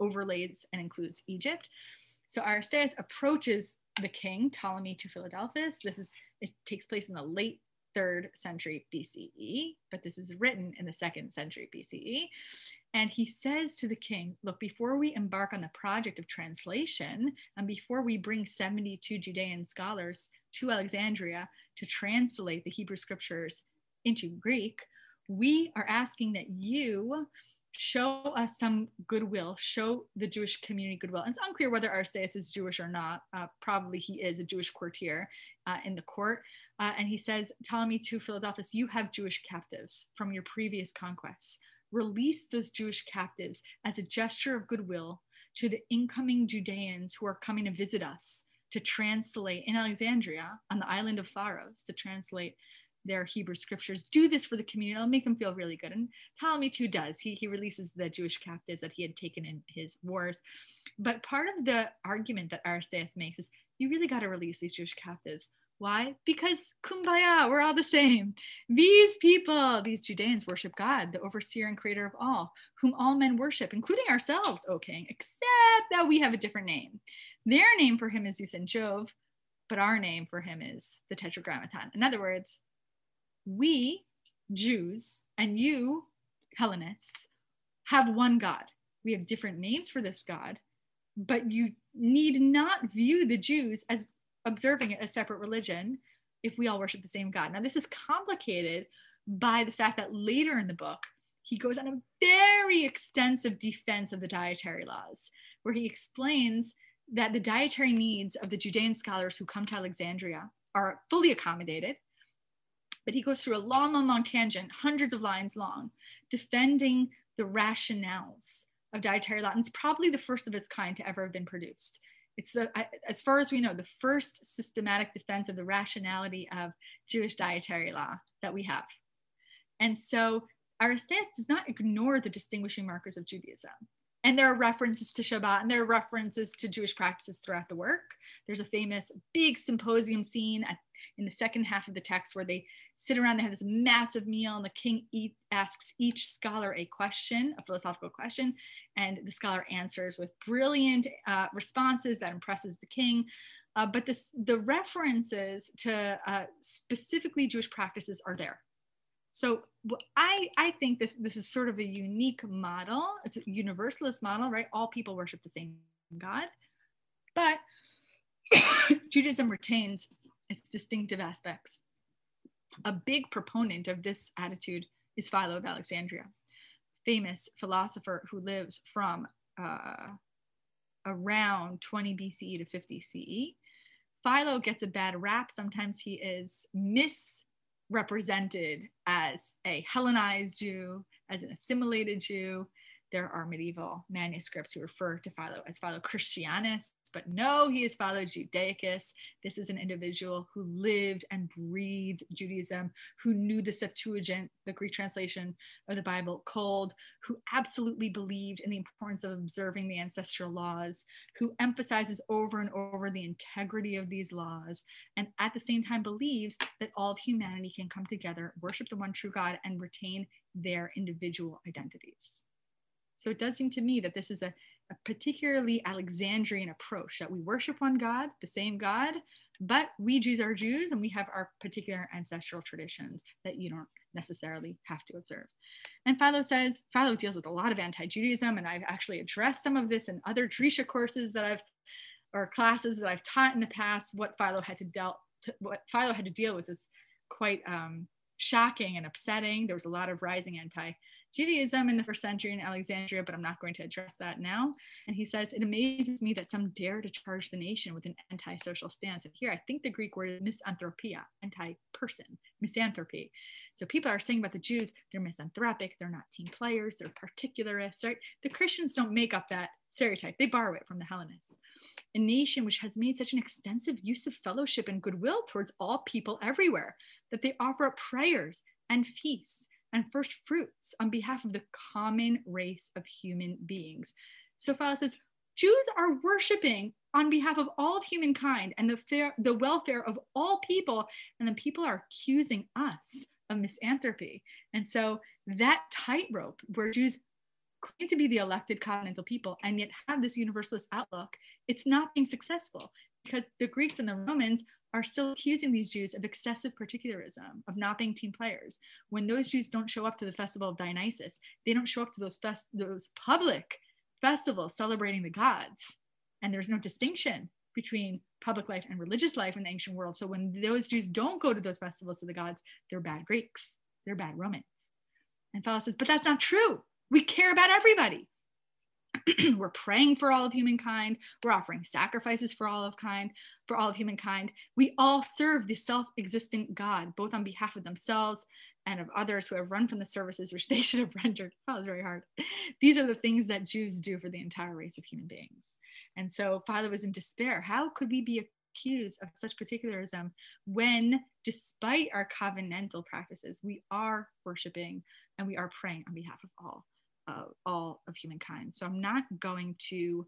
overlays and includes Egypt. So Aristeas approaches the king, Ptolemy II Philadelphus. This is, it takes place in the late third century BCE, but this is written in the second century BCE. And he says to the king, Look, before we embark on the project of translation, and before we bring 72 Judean scholars to Alexandria to translate the Hebrew scriptures into Greek, we are asking that you show us some goodwill, show the Jewish community goodwill. And it's unclear whether Aristeas is Jewish or not. Uh, probably he is a Jewish courtier uh, in the court. Uh, and he says, Ptolemy II Philadelphus, you have Jewish captives from your previous conquests. Release those Jewish captives as a gesture of goodwill to the incoming Judeans who are coming to visit us to translate in Alexandria on the island of Pharos to translate their Hebrew scriptures. Do this for the community. It'll make them feel really good. And Ptolemy II does. He, he releases the Jewish captives that he had taken in his wars. But part of the argument that Aristeas makes is you really got to release these Jewish captives. Why? Because kumbaya, we're all the same. These people, these Judeans, worship God, the overseer and creator of all, whom all men worship, including ourselves, O king, except that we have a different name. Their name for him is Zeus and Jove, but our name for him is the Tetragrammaton. In other words, we Jews and you Hellenists have one God. We have different names for this God, but you need not view the Jews as observing a separate religion if we all worship the same God. Now, this is complicated by the fact that later in the book, he goes on a very extensive defense of the dietary laws, where he explains that the dietary needs of the Judean scholars who come to Alexandria are fully accommodated but he goes through a long, long, long tangent, hundreds of lines long, defending the rationales of dietary law. And it's probably the first of its kind to ever have been produced. It's the, as far as we know, the first systematic defense of the rationality of Jewish dietary law that we have. And so Aristeas does not ignore the distinguishing markers of Judaism. And there are references to Shabbat and there are references to Jewish practices throughout the work. There's a famous big symposium scene at in the second half of the text where they sit around, they have this massive meal, and the king eat, asks each scholar a question, a philosophical question, and the scholar answers with brilliant uh, responses that impresses the king. Uh, but this, the references to uh, specifically Jewish practices are there. So I, I think this, this is sort of a unique model. It's a universalist model, right? All people worship the same God. But Judaism retains its distinctive aspects. A big proponent of this attitude is Philo of Alexandria, famous philosopher who lives from uh, around 20 BCE to 50 CE. Philo gets a bad rap. Sometimes he is misrepresented as a Hellenized Jew, as an assimilated Jew there are medieval manuscripts who refer to Philo as Philo Christianus, but no, he is Philo Judaicus. This is an individual who lived and breathed Judaism, who knew the Septuagint, the Greek translation of the Bible, cold, who absolutely believed in the importance of observing the ancestral laws, who emphasizes over and over the integrity of these laws, and at the same time believes that all of humanity can come together, worship the one true God, and retain their individual identities. So it does seem to me that this is a, a particularly Alexandrian approach that we worship one God, the same God, but we Jews are Jews and we have our particular ancestral traditions that you don't necessarily have to observe. And Philo says, Philo deals with a lot of anti-Judaism, and I've actually addressed some of this in other Drisha courses that I've, or classes that I've taught in the past. What Philo had to deal, to, what Philo had to deal with is quite um, shocking and upsetting. There was a lot of rising anti Judaism in the first century in Alexandria, but I'm not going to address that now. And he says, It amazes me that some dare to charge the nation with an anti-social stance. And here I think the Greek word is misanthropia, anti-person, misanthropy. So people are saying about the Jews, they're misanthropic, they're not team players, they're particularists, right? The Christians don't make up that stereotype, they borrow it from the Hellenists. A nation which has made such an extensive use of fellowship and goodwill towards all people everywhere that they offer up prayers and feasts and first fruits on behalf of the common race of human beings. So Philo says, Jews are worshiping on behalf of all of humankind and the, fair, the welfare of all people, and then people are accusing us of misanthropy. And so that tightrope where Jews claim to be the elected covenantal people and yet have this universalist outlook, it's not being successful because the Greeks and the Romans are still accusing these Jews of excessive particularism, of not being team players. When those Jews don't show up to the festival of Dionysus, they don't show up to those, fest- those public festivals celebrating the gods. And there's no distinction between public life and religious life in the ancient world. So when those Jews don't go to those festivals of the gods, they're bad Greeks. they're bad Romans. And Philo says, but that's not true. We care about everybody. we're praying for all of humankind. We're offering sacrifices for all of kind, for all of humankind. We all serve the self-existent God, both on behalf of themselves and of others who have run from the services which they should have rendered. That was very hard. These are the things that Jews do for the entire race of human beings. And so father was in despair. How could we be accused of such particularism when, despite our covenantal practices, we are worshiping and we are praying on behalf of all? Uh, all of humankind. So I'm not going to.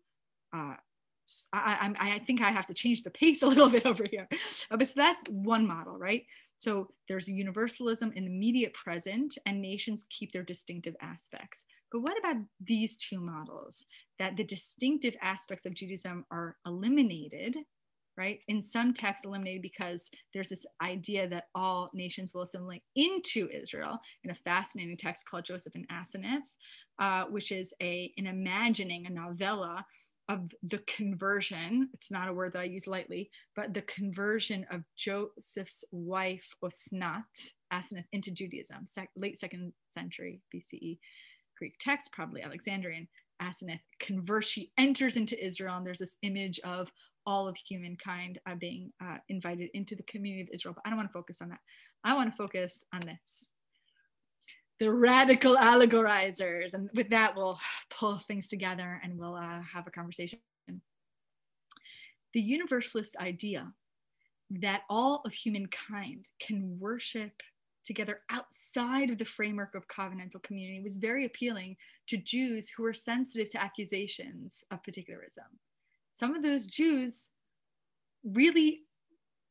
Uh, I, I, I think I have to change the pace a little bit over here. Uh, but so that's one model, right? So there's universalism in the immediate present, and nations keep their distinctive aspects. But what about these two models? That the distinctive aspects of Judaism are eliminated, right? In some texts, eliminated because there's this idea that all nations will assimilate into Israel in a fascinating text called Joseph and Asenath, uh, which is a an imagining, a novella of the conversion. It's not a word that I use lightly, but the conversion of Joseph's wife Osnat, Asenath, into Judaism, sec- late second century BCE Greek text, probably Alexandrian. Asenath converts, she enters into Israel, and there's this image of all of humankind uh, being uh, invited into the community of Israel. But I don't want to focus on that. I want to focus on this the radical allegorizers. And with that, we'll pull things together and we'll uh, have a conversation. The universalist idea that all of humankind can worship together outside of the framework of covenantal community was very appealing to Jews who were sensitive to accusations of particularism. Some of those Jews really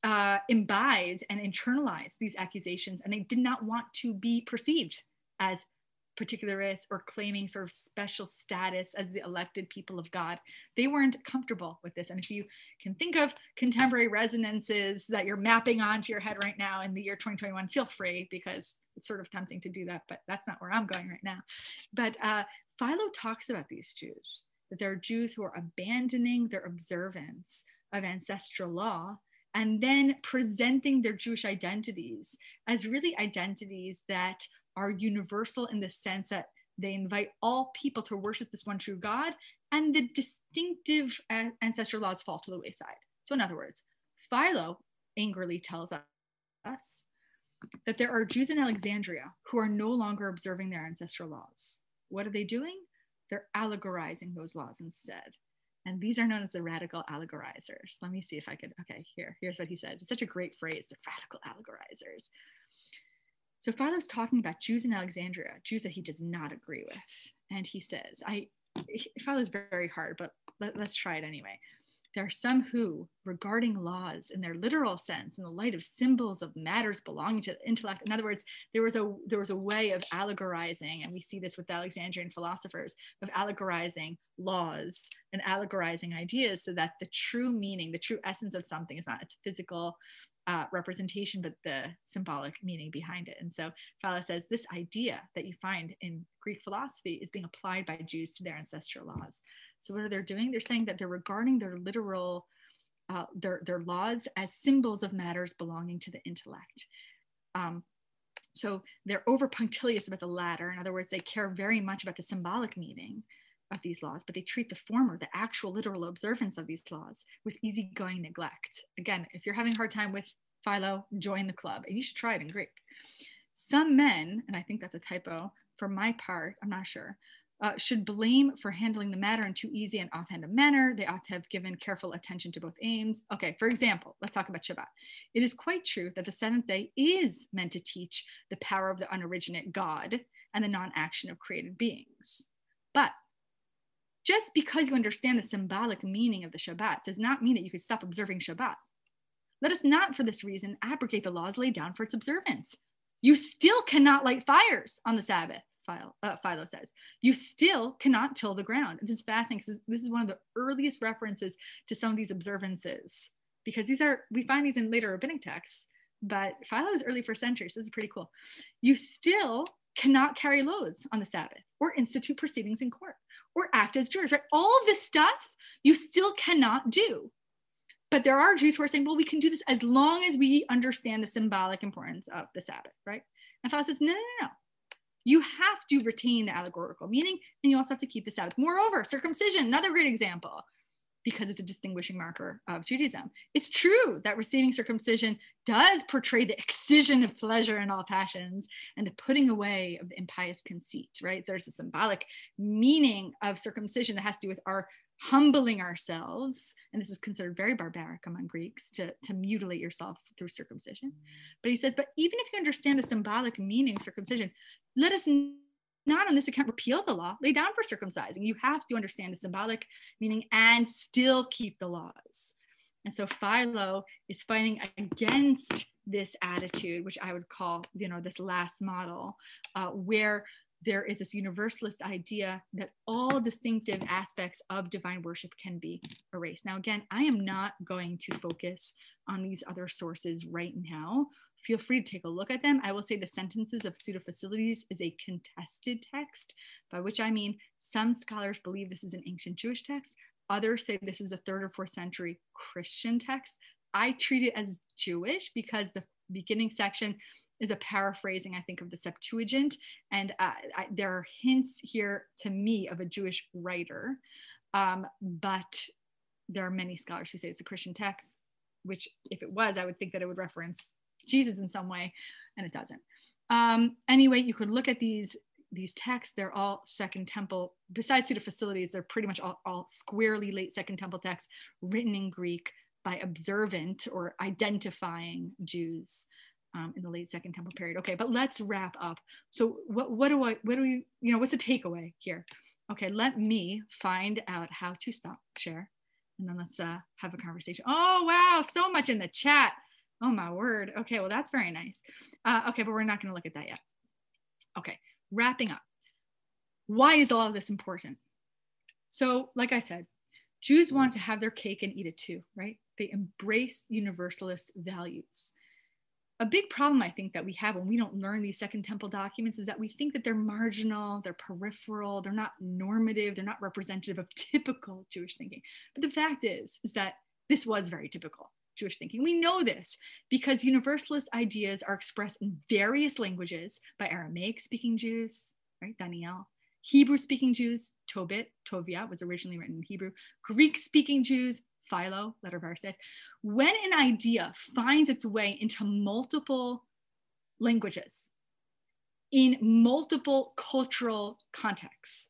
uh, imbibed and internalized these accusations, and they did not want to be perceived as particularists or claiming sort of special status as the elected people of God. They weren't comfortable with this. And if you can think of contemporary resonances that you're mapping onto your head right now in the year 2021, feel free because it's sort of tempting to do that, but that's not where I'm going right now. But uh, Philo talks about these Jews, that there are Jews who are abandoning their observance of ancestral law and then presenting their Jewish identities as really identities that are universal in the sense that they invite all people to worship this one true God, and the distinctive ancestral laws fall to the wayside. So, in other words, Philo angrily tells us that there are Jews in Alexandria who are no longer observing their ancestral laws. What are they doing? They're allegorizing those laws instead. And these are known as the radical allegorizers. Let me see if I could. Okay, here, here's what he says. It's such a great phrase, the radical allegorizers. So Philo's talking about Jews in Alexandria, Jews that he does not agree with. And he says, I Philo's very hard, but let, let's try it anyway. There are some who, regarding laws in their literal sense, in the light of symbols of matters belonging to the intellect, in other words, there was a there was a way of allegorizing, and we see this with Alexandrian philosophers, of allegorizing laws and allegorizing ideas so that the true meaning, the true essence of something is not its physical uh, representation, but the symbolic meaning behind it. And so Philo says this idea that you find in Greek philosophy is being applied by Jews to their ancestral laws. So what are they doing? They're saying that they're regarding their literal, uh, their, their laws as symbols of matters belonging to the intellect. Um, so they're over punctilious about the latter. In other words, they care very much about the symbolic meaning of these laws, but they treat the former, the actual literal observance of these laws, with easygoing neglect. Again, if you're having a hard time with Philo, join the club, and you should try it in Greek. Some men, and I think that's a typo for my part, I'm not sure, uh, should blame for handling the matter in too easy and offhand a manner. They ought to have given careful attention to both aims. Okay, for example, let's talk about Shabbat. It is quite true that the seventh day is meant to teach the power of the unoriginate God and the non action of created beings. But just because you understand the symbolic meaning of the Shabbat does not mean that you could stop observing Shabbat. Let us not, for this reason, abrogate the laws laid down for its observance. You still cannot light fires on the Sabbath, Philo, uh, Philo says. You still cannot till the ground. This is fascinating because this is one of the earliest references to some of these observances because these are, we find these in later rabbinic texts, but Philo is early first century, so this is pretty cool. You still cannot carry loads on the Sabbath or institute proceedings in court or act as jurors, right? All this stuff you still cannot do. But there are Jews who are saying, well, we can do this as long as we understand the symbolic importance of the Sabbath, right? And Philo says, no, no, no, no. You have to retain the allegorical meaning and you also have to keep the Sabbath. Moreover, circumcision, another great example because it's a distinguishing marker of Judaism. It's true that receiving circumcision does portray the excision of pleasure in all passions and the putting away of the impious conceit, right? There's a symbolic meaning of circumcision that has to do with our humbling ourselves. And this was considered very barbaric among Greeks to, to mutilate yourself through circumcision. But he says, but even if you understand the symbolic meaning of circumcision, let us not on this account repeal the law, lay down for circumcising. You have to understand the symbolic meaning and still keep the laws. And so Philo is fighting against this attitude, which I would call, you know, this last model, uh, where there is this universalist idea that all distinctive aspects of divine worship can be erased. Now, again, I am not going to focus on these other sources right now feel free to take a look at them. I will say the sentences of Pseudo Phocylides is a contested text, by which I mean some scholars believe this is an ancient Jewish text. Others say this is a third or fourth century Christian text. I treat it as Jewish because the beginning section is a paraphrasing, I think, of the Septuagint. And uh, I, there are hints here to me of a Jewish writer. Um, but there are many scholars who say it's a Christian text, which, if it was, I would think that it would reference Jesus in some way, and it doesn't. Um, anyway, you could look at these these texts. They're all Second Temple. Besides Pseudo Phocylides, they're pretty much all, all squarely late Second Temple texts written in Greek by observant or identifying Jews. Um, in the late second temple period okay but let's wrap up so what, what do i what do we you know what's the takeaway here okay let me find out how to stop share and then let's uh, have a conversation oh wow so much in the chat Oh my word. Okay, well, that's very nice. Uh, okay, but we're not going to look at that yet. Okay, wrapping up. Why is all of this important? So, like I said, Jews want to have their cake and eat it too, right? They embrace universalist values. A big problem I think that we have when we don't learn these Second Temple documents is that we think that they're marginal, they're peripheral, they're not normative, they're not representative of typical Jewish thinking. But the fact is, is that this was very typical. Jewish thinking. We know this because Universalist ideas are expressed in various languages by Aramaic speaking Jews, right? Daniel. Hebrew speaking Jews, Tobit, Tovia was originally written in Hebrew. Greek speaking Jews, Philo, letter Aristides. When an idea finds its way into multiple languages, in multiple cultural contexts,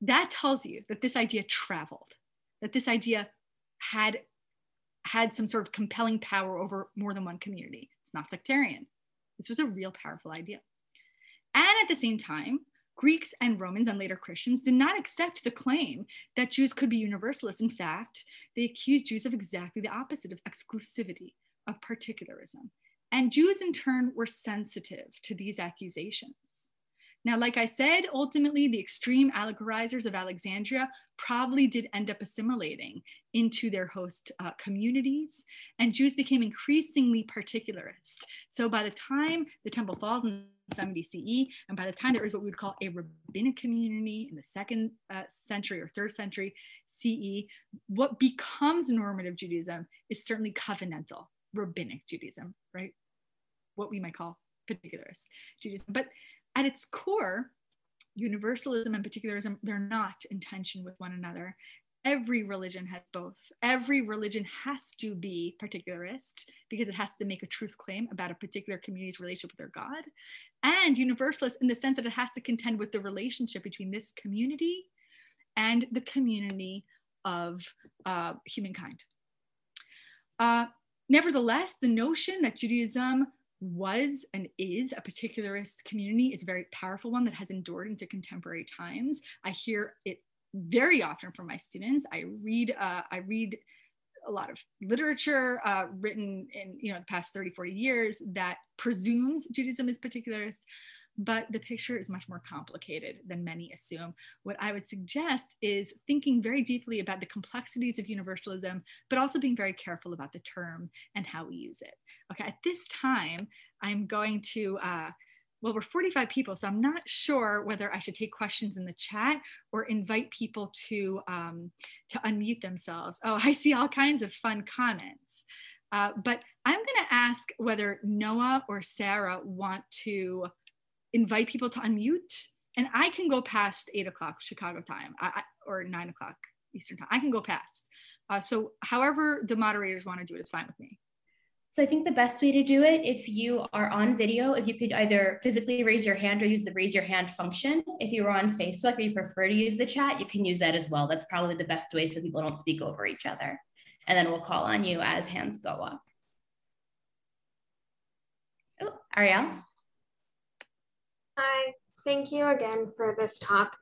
that tells you that this idea traveled, that this idea had had some sort of compelling power over more than one community. It's not sectarian. This was a real powerful idea. And at the same time, Greeks and Romans and later Christians did not accept the claim that Jews could be universalists. In fact, they accused Jews of exactly the opposite of exclusivity, of particularism. And Jews, in turn, were sensitive to these accusations. Now, like I said, ultimately, the extreme allegorizers of Alexandria probably did end up assimilating into their host uh, communities, and Jews became increasingly particularist. So by the time the temple falls in 70 CE, and by the time there is what we would call a rabbinic community in the second uh, century or third century CE, what becomes normative Judaism is certainly covenantal rabbinic Judaism, right? What we might call particularist Judaism. But at its core, universalism and particularism, they're not in tension with one another. Every religion has both. Every religion has to be particularist because it has to make a truth claim about a particular community's relationship with their God, and universalist in the sense that it has to contend with the relationship between this community and the community of uh, humankind. Uh, nevertheless, the notion that Judaism was and is a particularist community is a very powerful one that has endured into contemporary times. I hear it very often from my students. I read, uh, I read a lot of literature uh, written in you know the past 30 40 years that presumes judaism is particularist but the picture is much more complicated than many assume. What I would suggest is thinking very deeply about the complexities of universalism, but also being very careful about the term and how we use it. Okay, at this time, I'm going to, uh, well, we're 45 people, so I'm not sure whether I should take questions in the chat or invite people to, um, to unmute themselves. Oh, I see all kinds of fun comments. Uh, but I'm going to ask whether Noah or Sarah want to invite people to unmute and I can go past eight o'clock Chicago time I, or nine o'clock Eastern time. I can go past. Uh, so however the moderators want to do it is fine with me. So I think the best way to do it, if you are on video, if you could either physically raise your hand or use the raise your hand function. If you are on Facebook or you prefer to use the chat, you can use that as well. That's probably the best way so people don't speak over each other. And then we'll call on you as hands go up. Oh, Ariel. Hi, thank you again for this talk.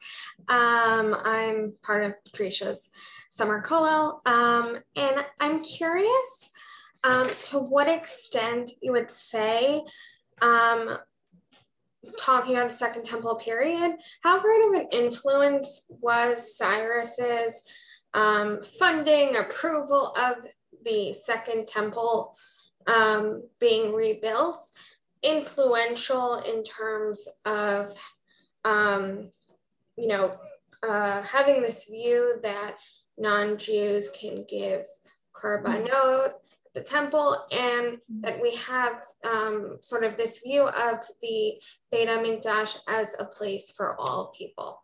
Um, I'm part of Drisha's summer kollel, um, and I'm curious um, to what extent you would say, um, talking about the Second Temple period, how great of an influence was Cyrus's um, funding, approval of the Second Temple um, being rebuilt, influential in terms of, um, you know, uh, having this view that non-Jews can give korbanot, at the temple and that we have um, sort of this view of the Beit HaMikdash as a place for all people?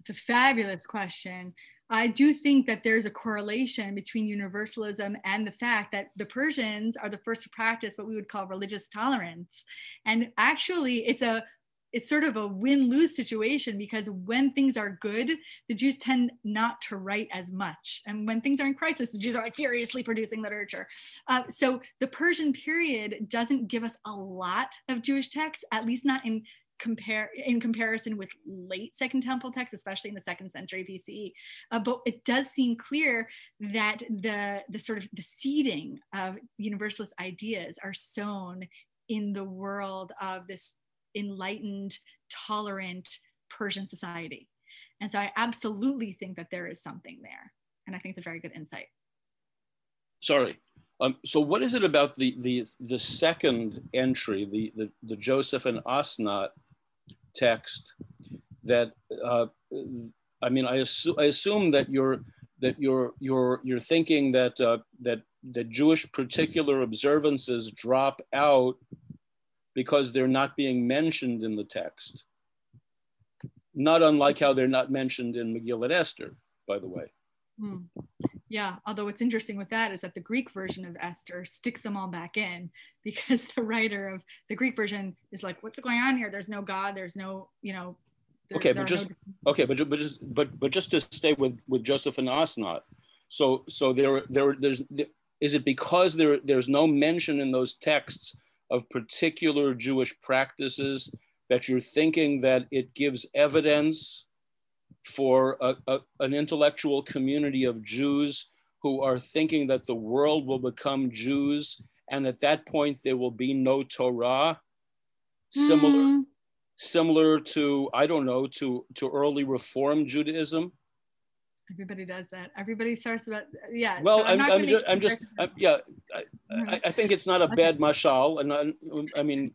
It's a fabulous question. I do think that there's a correlation between universalism and the fact that the Persians are the first to practice what we would call religious tolerance. And actually, it's a it's sort of a win-lose situation because when things are good, the Jews tend not to write as much, and when things are in crisis, the Jews are like furiously producing literature. Uh, so the Persian period doesn't give us a lot of Jewish texts, at least not in compare in comparison with late Second Temple texts, especially in the second century BCE. Uh, but it does seem clear that the the sort of the seeding of universalist ideas are sown in the world of this enlightened, tolerant Persian society. And so I absolutely think that there is something there. And I think it's a very good insight. Sorry. Um, so what is it about the, the, the second entry, the, the, the Joseph and Asnat text that, uh, I mean, I, assu- I assume that you're, that you're, you're, you're thinking that, uh, that, that Jewish particular observances drop out because they're not being mentioned in the text. Not unlike how they're not mentioned in Megillat Esther, by the way. Hmm. Yeah, although what's interesting with that is that the Greek version of Esther sticks them all back in because the writer of the Greek version is like, what's going on here? There's no God, there's no, you know. There, okay, but just no... okay, but but just but but just to stay with with Joseph and Asnat. So so there there there's there, is it because there there's no mention in those texts of particular Jewish practices that you're thinking that it gives evidence for a, a, an intellectual community of Jews who are thinking that the world will become Jews and at that point there will be no Torah similar mm. similar to I don't know to to early reform Judaism Everybody does that. Everybody starts about yeah. Well, so I'm, I'm, I'm, just, I'm just I'm, yeah. I, I, I, think it's not a bad mashal, and I, I mean,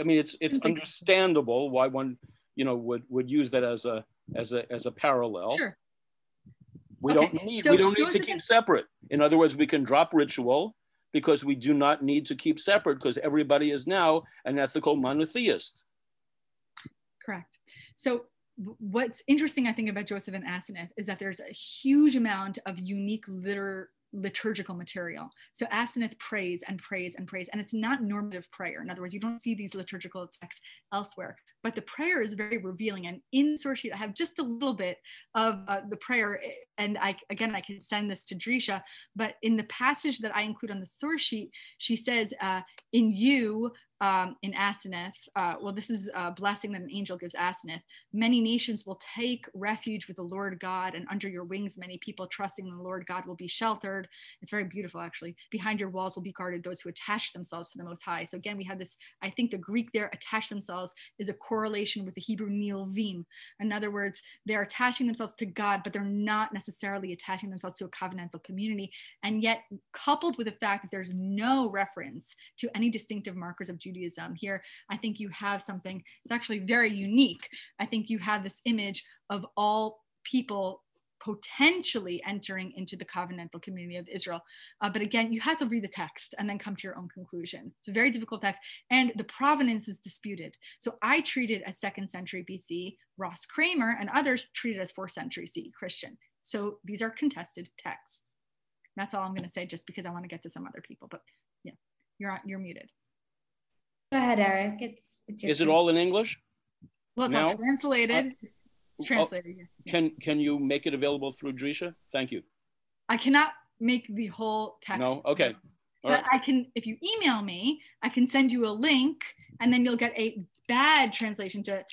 I mean it's it's understandable why one you know would would use that as a as a as a parallel. Sure. We okay. don't need so we don't need to keep separate. In other words, we can drop ritual because we do not need to keep separate because everybody is now an ethical monotheist. Correct. So what's interesting, I think, about Joseph and Asenath is that there's a huge amount of unique liter liturgical material. So Asenath prays and prays and prays, and it's not normative prayer. In other words, you don't see these liturgical texts elsewhere, but the prayer is very revealing. And in source sheet, I have just a little bit of uh, the prayer, and I again I can send this to Drisha. But in the passage that I include on the source sheet, she says, uh, "In you, um, in Asenath, uh, well, this is a blessing that an angel gives Asenath. Many nations will take refuge with the Lord God, and under your wings, many people trusting in the Lord God will be sheltered. It's very beautiful, actually. Behind your walls will be guarded those who attach themselves to the Most High. So, again, we have this, I think the Greek there, attach themselves, is a correlation with the Hebrew nilvim. In other words, they're attaching themselves to God, but they're not necessarily attaching themselves to a covenantal community. And yet, coupled with the fact that there's no reference to any distinctive markers of. Here, I think you have something that's actually very unique. I think you have this image of all people potentially entering into the covenantal community of Israel. Uh, but again, you have to read the text and then come to your own conclusion. It's a very difficult text, and the provenance is disputed. So I treat it as second century BC. Ross Kraemer and others treat it as fourth century CE Christian. So these are contested texts. That's all I'm going to say, just because I want to get to some other people. But yeah, you're you're muted. Go ahead, Eric. It's, it's Is turn. it all in English? Well, it's now? all translated. Uh, it's translated. Oh, can can you make it available through Drisha? Thank you. I cannot make the whole text. No. Okay. All but right. I can, if you email me, I can send you a link, and then you'll get a bad translation to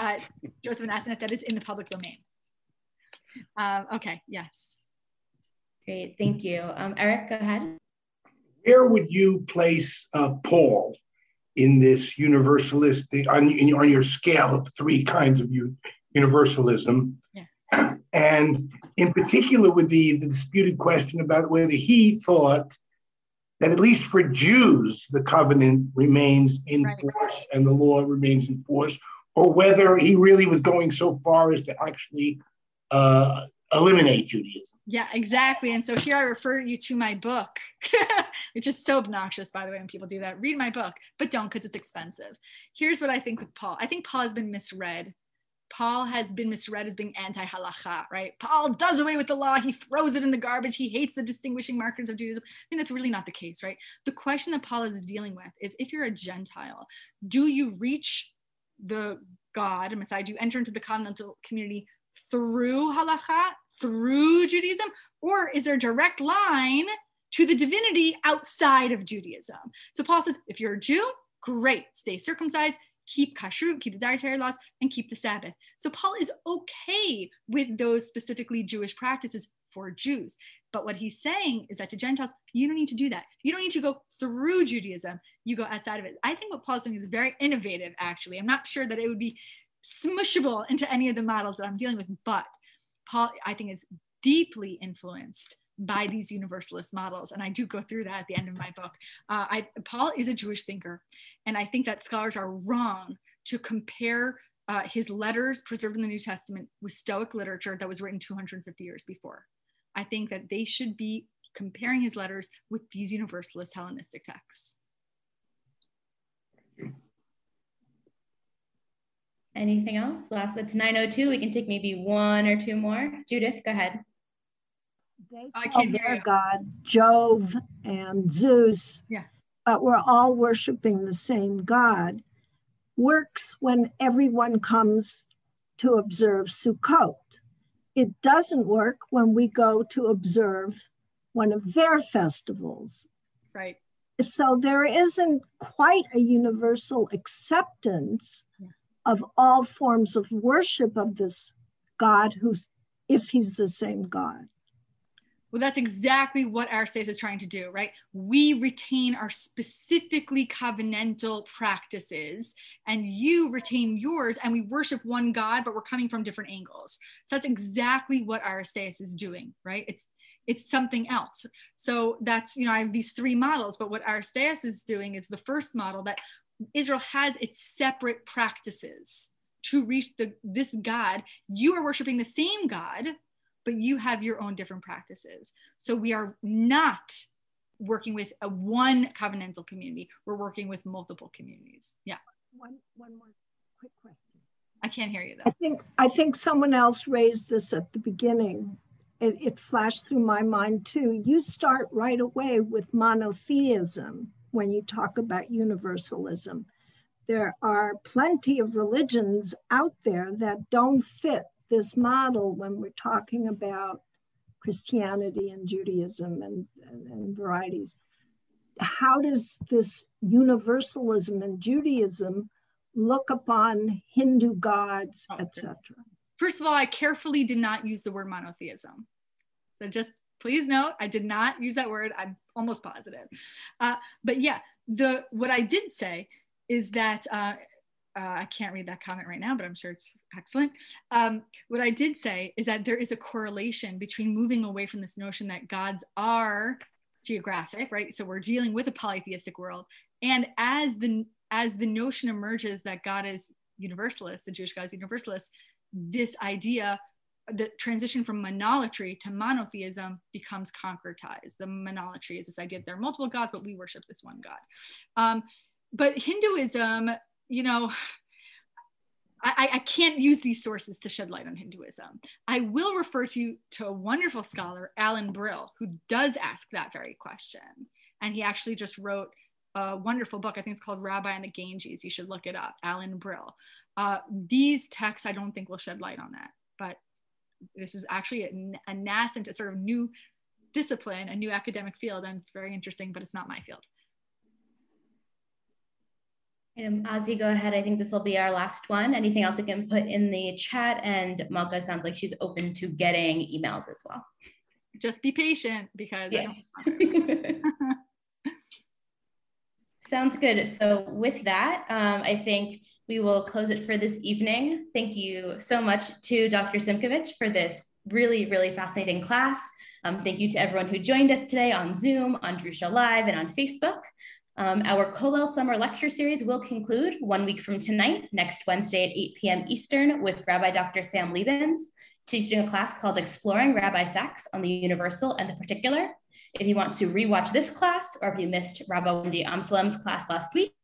uh, Joseph and Asenath that is in the public domain. Um, okay. Yes. Great. Thank you. Um, Eric, go ahead. Where would you place uh, Paul in this universalist on, on your scale of three kinds of universalism. Yeah. And in particular, with the, the disputed question about whether he thought that at least for Jews, the covenant remains in right. force and the law remains in force, or whether he really was going so far as to actually uh, eliminate Judaism. Yeah, exactly. And so here I refer you to my book, which is so obnoxious, by the way, when people do that. Read my book, but don't because it's expensive. Here's what I think with Paul I think Paul has been misread. Paul has been misread as being anti halacha, right? Paul does away with the law. He throws it in the garbage. He hates the distinguishing markers of Judaism. I mean, that's really not the case, right? The question that Paul is dealing with is if you're a Gentile, do you reach the God, Messiah? Do you enter into the covenantal community through halacha, through Judaism, or is there a direct line to the divinity outside of Judaism? So Paul says, if you're a Jew, great, stay circumcised, keep kashrut, keep the dietary laws, and keep the Sabbath. So Paul is okay with those specifically Jewish practices for Jews. But what he's saying is that to Gentiles, you don't need to do that. You don't need to go through Judaism. You go outside of it. I think what Paul's doing is very innovative, actually. I'm not sure that it would be smushable into any of the models that I'm dealing with. But Paul, I think, is deeply influenced by these universalist models. And I do go through that at the end of my book. Uh, I, Paul is a Jewish thinker. And I think that scholars are wrong to compare uh, his letters preserved in the New Testament with Stoic literature that was written 250 years before. I think that they should be comparing his letters with these universalist Hellenistic texts. Anything else? Last, it's 9.02. We can take maybe one or two more. Judith, go ahead. They I can their you. God, Jove and Zeus, yeah. but we're all worshiping the same God, works when everyone comes to observe Sukkot. It doesn't work when we go to observe one of their festivals. Right. So there isn't quite a universal acceptance yeah of all forms of worship of this God who's if he's the same God. Well, that's exactly what Aristeas is trying to do, right? We retain our specifically covenantal practices, and you retain yours, and we worship one God, but we're coming from different angles. So that's exactly what Aristeas is doing, right? It's it's something else. So that's, you know, I have these three models, but what Aristeas is doing is the first model that Israel has its separate practices to reach the, this God. You are worshiping the same God, but you have your own different practices. So we are not working with a one covenantal community. We're working with multiple communities. Yeah. One, one more quick question. I can't hear you though. I think I think someone else raised this at the beginning. It, it flashed through my mind too. You start right away with monotheism when you talk about universalism. There are plenty of religions out there that don't fit this model when we're talking about Christianity and Judaism and, and, and varieties. How does this universalism and Judaism look upon Hindu gods, oh, etc.? First of all, I carefully did not use the word monotheism. So just please note, I did not use that word. I'm almost positive. Uh, but yeah, the what I did say is that uh, uh, I can't read that comment right now, but I'm sure it's excellent. Um, what I did say is that there is a correlation between moving away from this notion that gods are geographic, right? So we're dealing with a polytheistic world, and as the as the notion emerges that God is universalist, the Jewish God is universalist, this idea the transition from monolatry to monotheism becomes concretized. The monolatry is this idea that there are multiple gods, but we worship this one God. Um, but Hinduism, you know, I, I, can't use these sources to shed light on Hinduism. I will refer to, to a wonderful scholar, Alan Brill, who does ask that very question. And he actually just wrote a wonderful book. I think it's called Rabbi and the Ganges. You should look it up, Alan Brill. Uh, these texts, I don't think will shed light on that. But this is actually a, a nascent, a sort of new discipline, a new academic field, and it's very interesting, but it's not my field. Um, Ozzy, go ahead. I think this will be our last one. Anything else we can put in the chat? And Malka sounds like she's open to getting emails as well. Just be patient because yeah. Sounds good. So with that, um, I think we will close it for this evening. Thank you so much to Dr. Simkovich for this really, really fascinating class. Um, thank you to everyone who joined us today on Zoom, on Drisha Live, and on Facebook. Um, our Kollel Summer Lecture Series will conclude one week from tonight, next Wednesday at 8 p.m. Eastern, with Rabbi Dr. Sam Lebens, teaching a class called Exploring Rabbi Sacks on the Universal and the Particular. If you want to rewatch this class, or if you missed Rabbi Wendy Amsellem's class last week,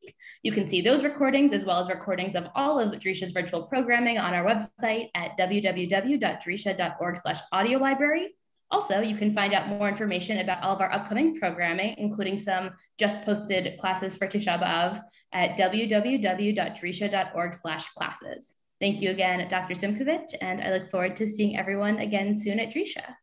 you can see those recordings as well as recordings of all of Drisha's virtual programming on our website at www.drisha.org slash audio library. Also, you can find out more information about all of our upcoming programming, including some just posted classes for Tisha B'Av at www.drisha.org slash classes. Thank you again, Dr. Simkovich, and I look forward to seeing everyone again soon at Drisha.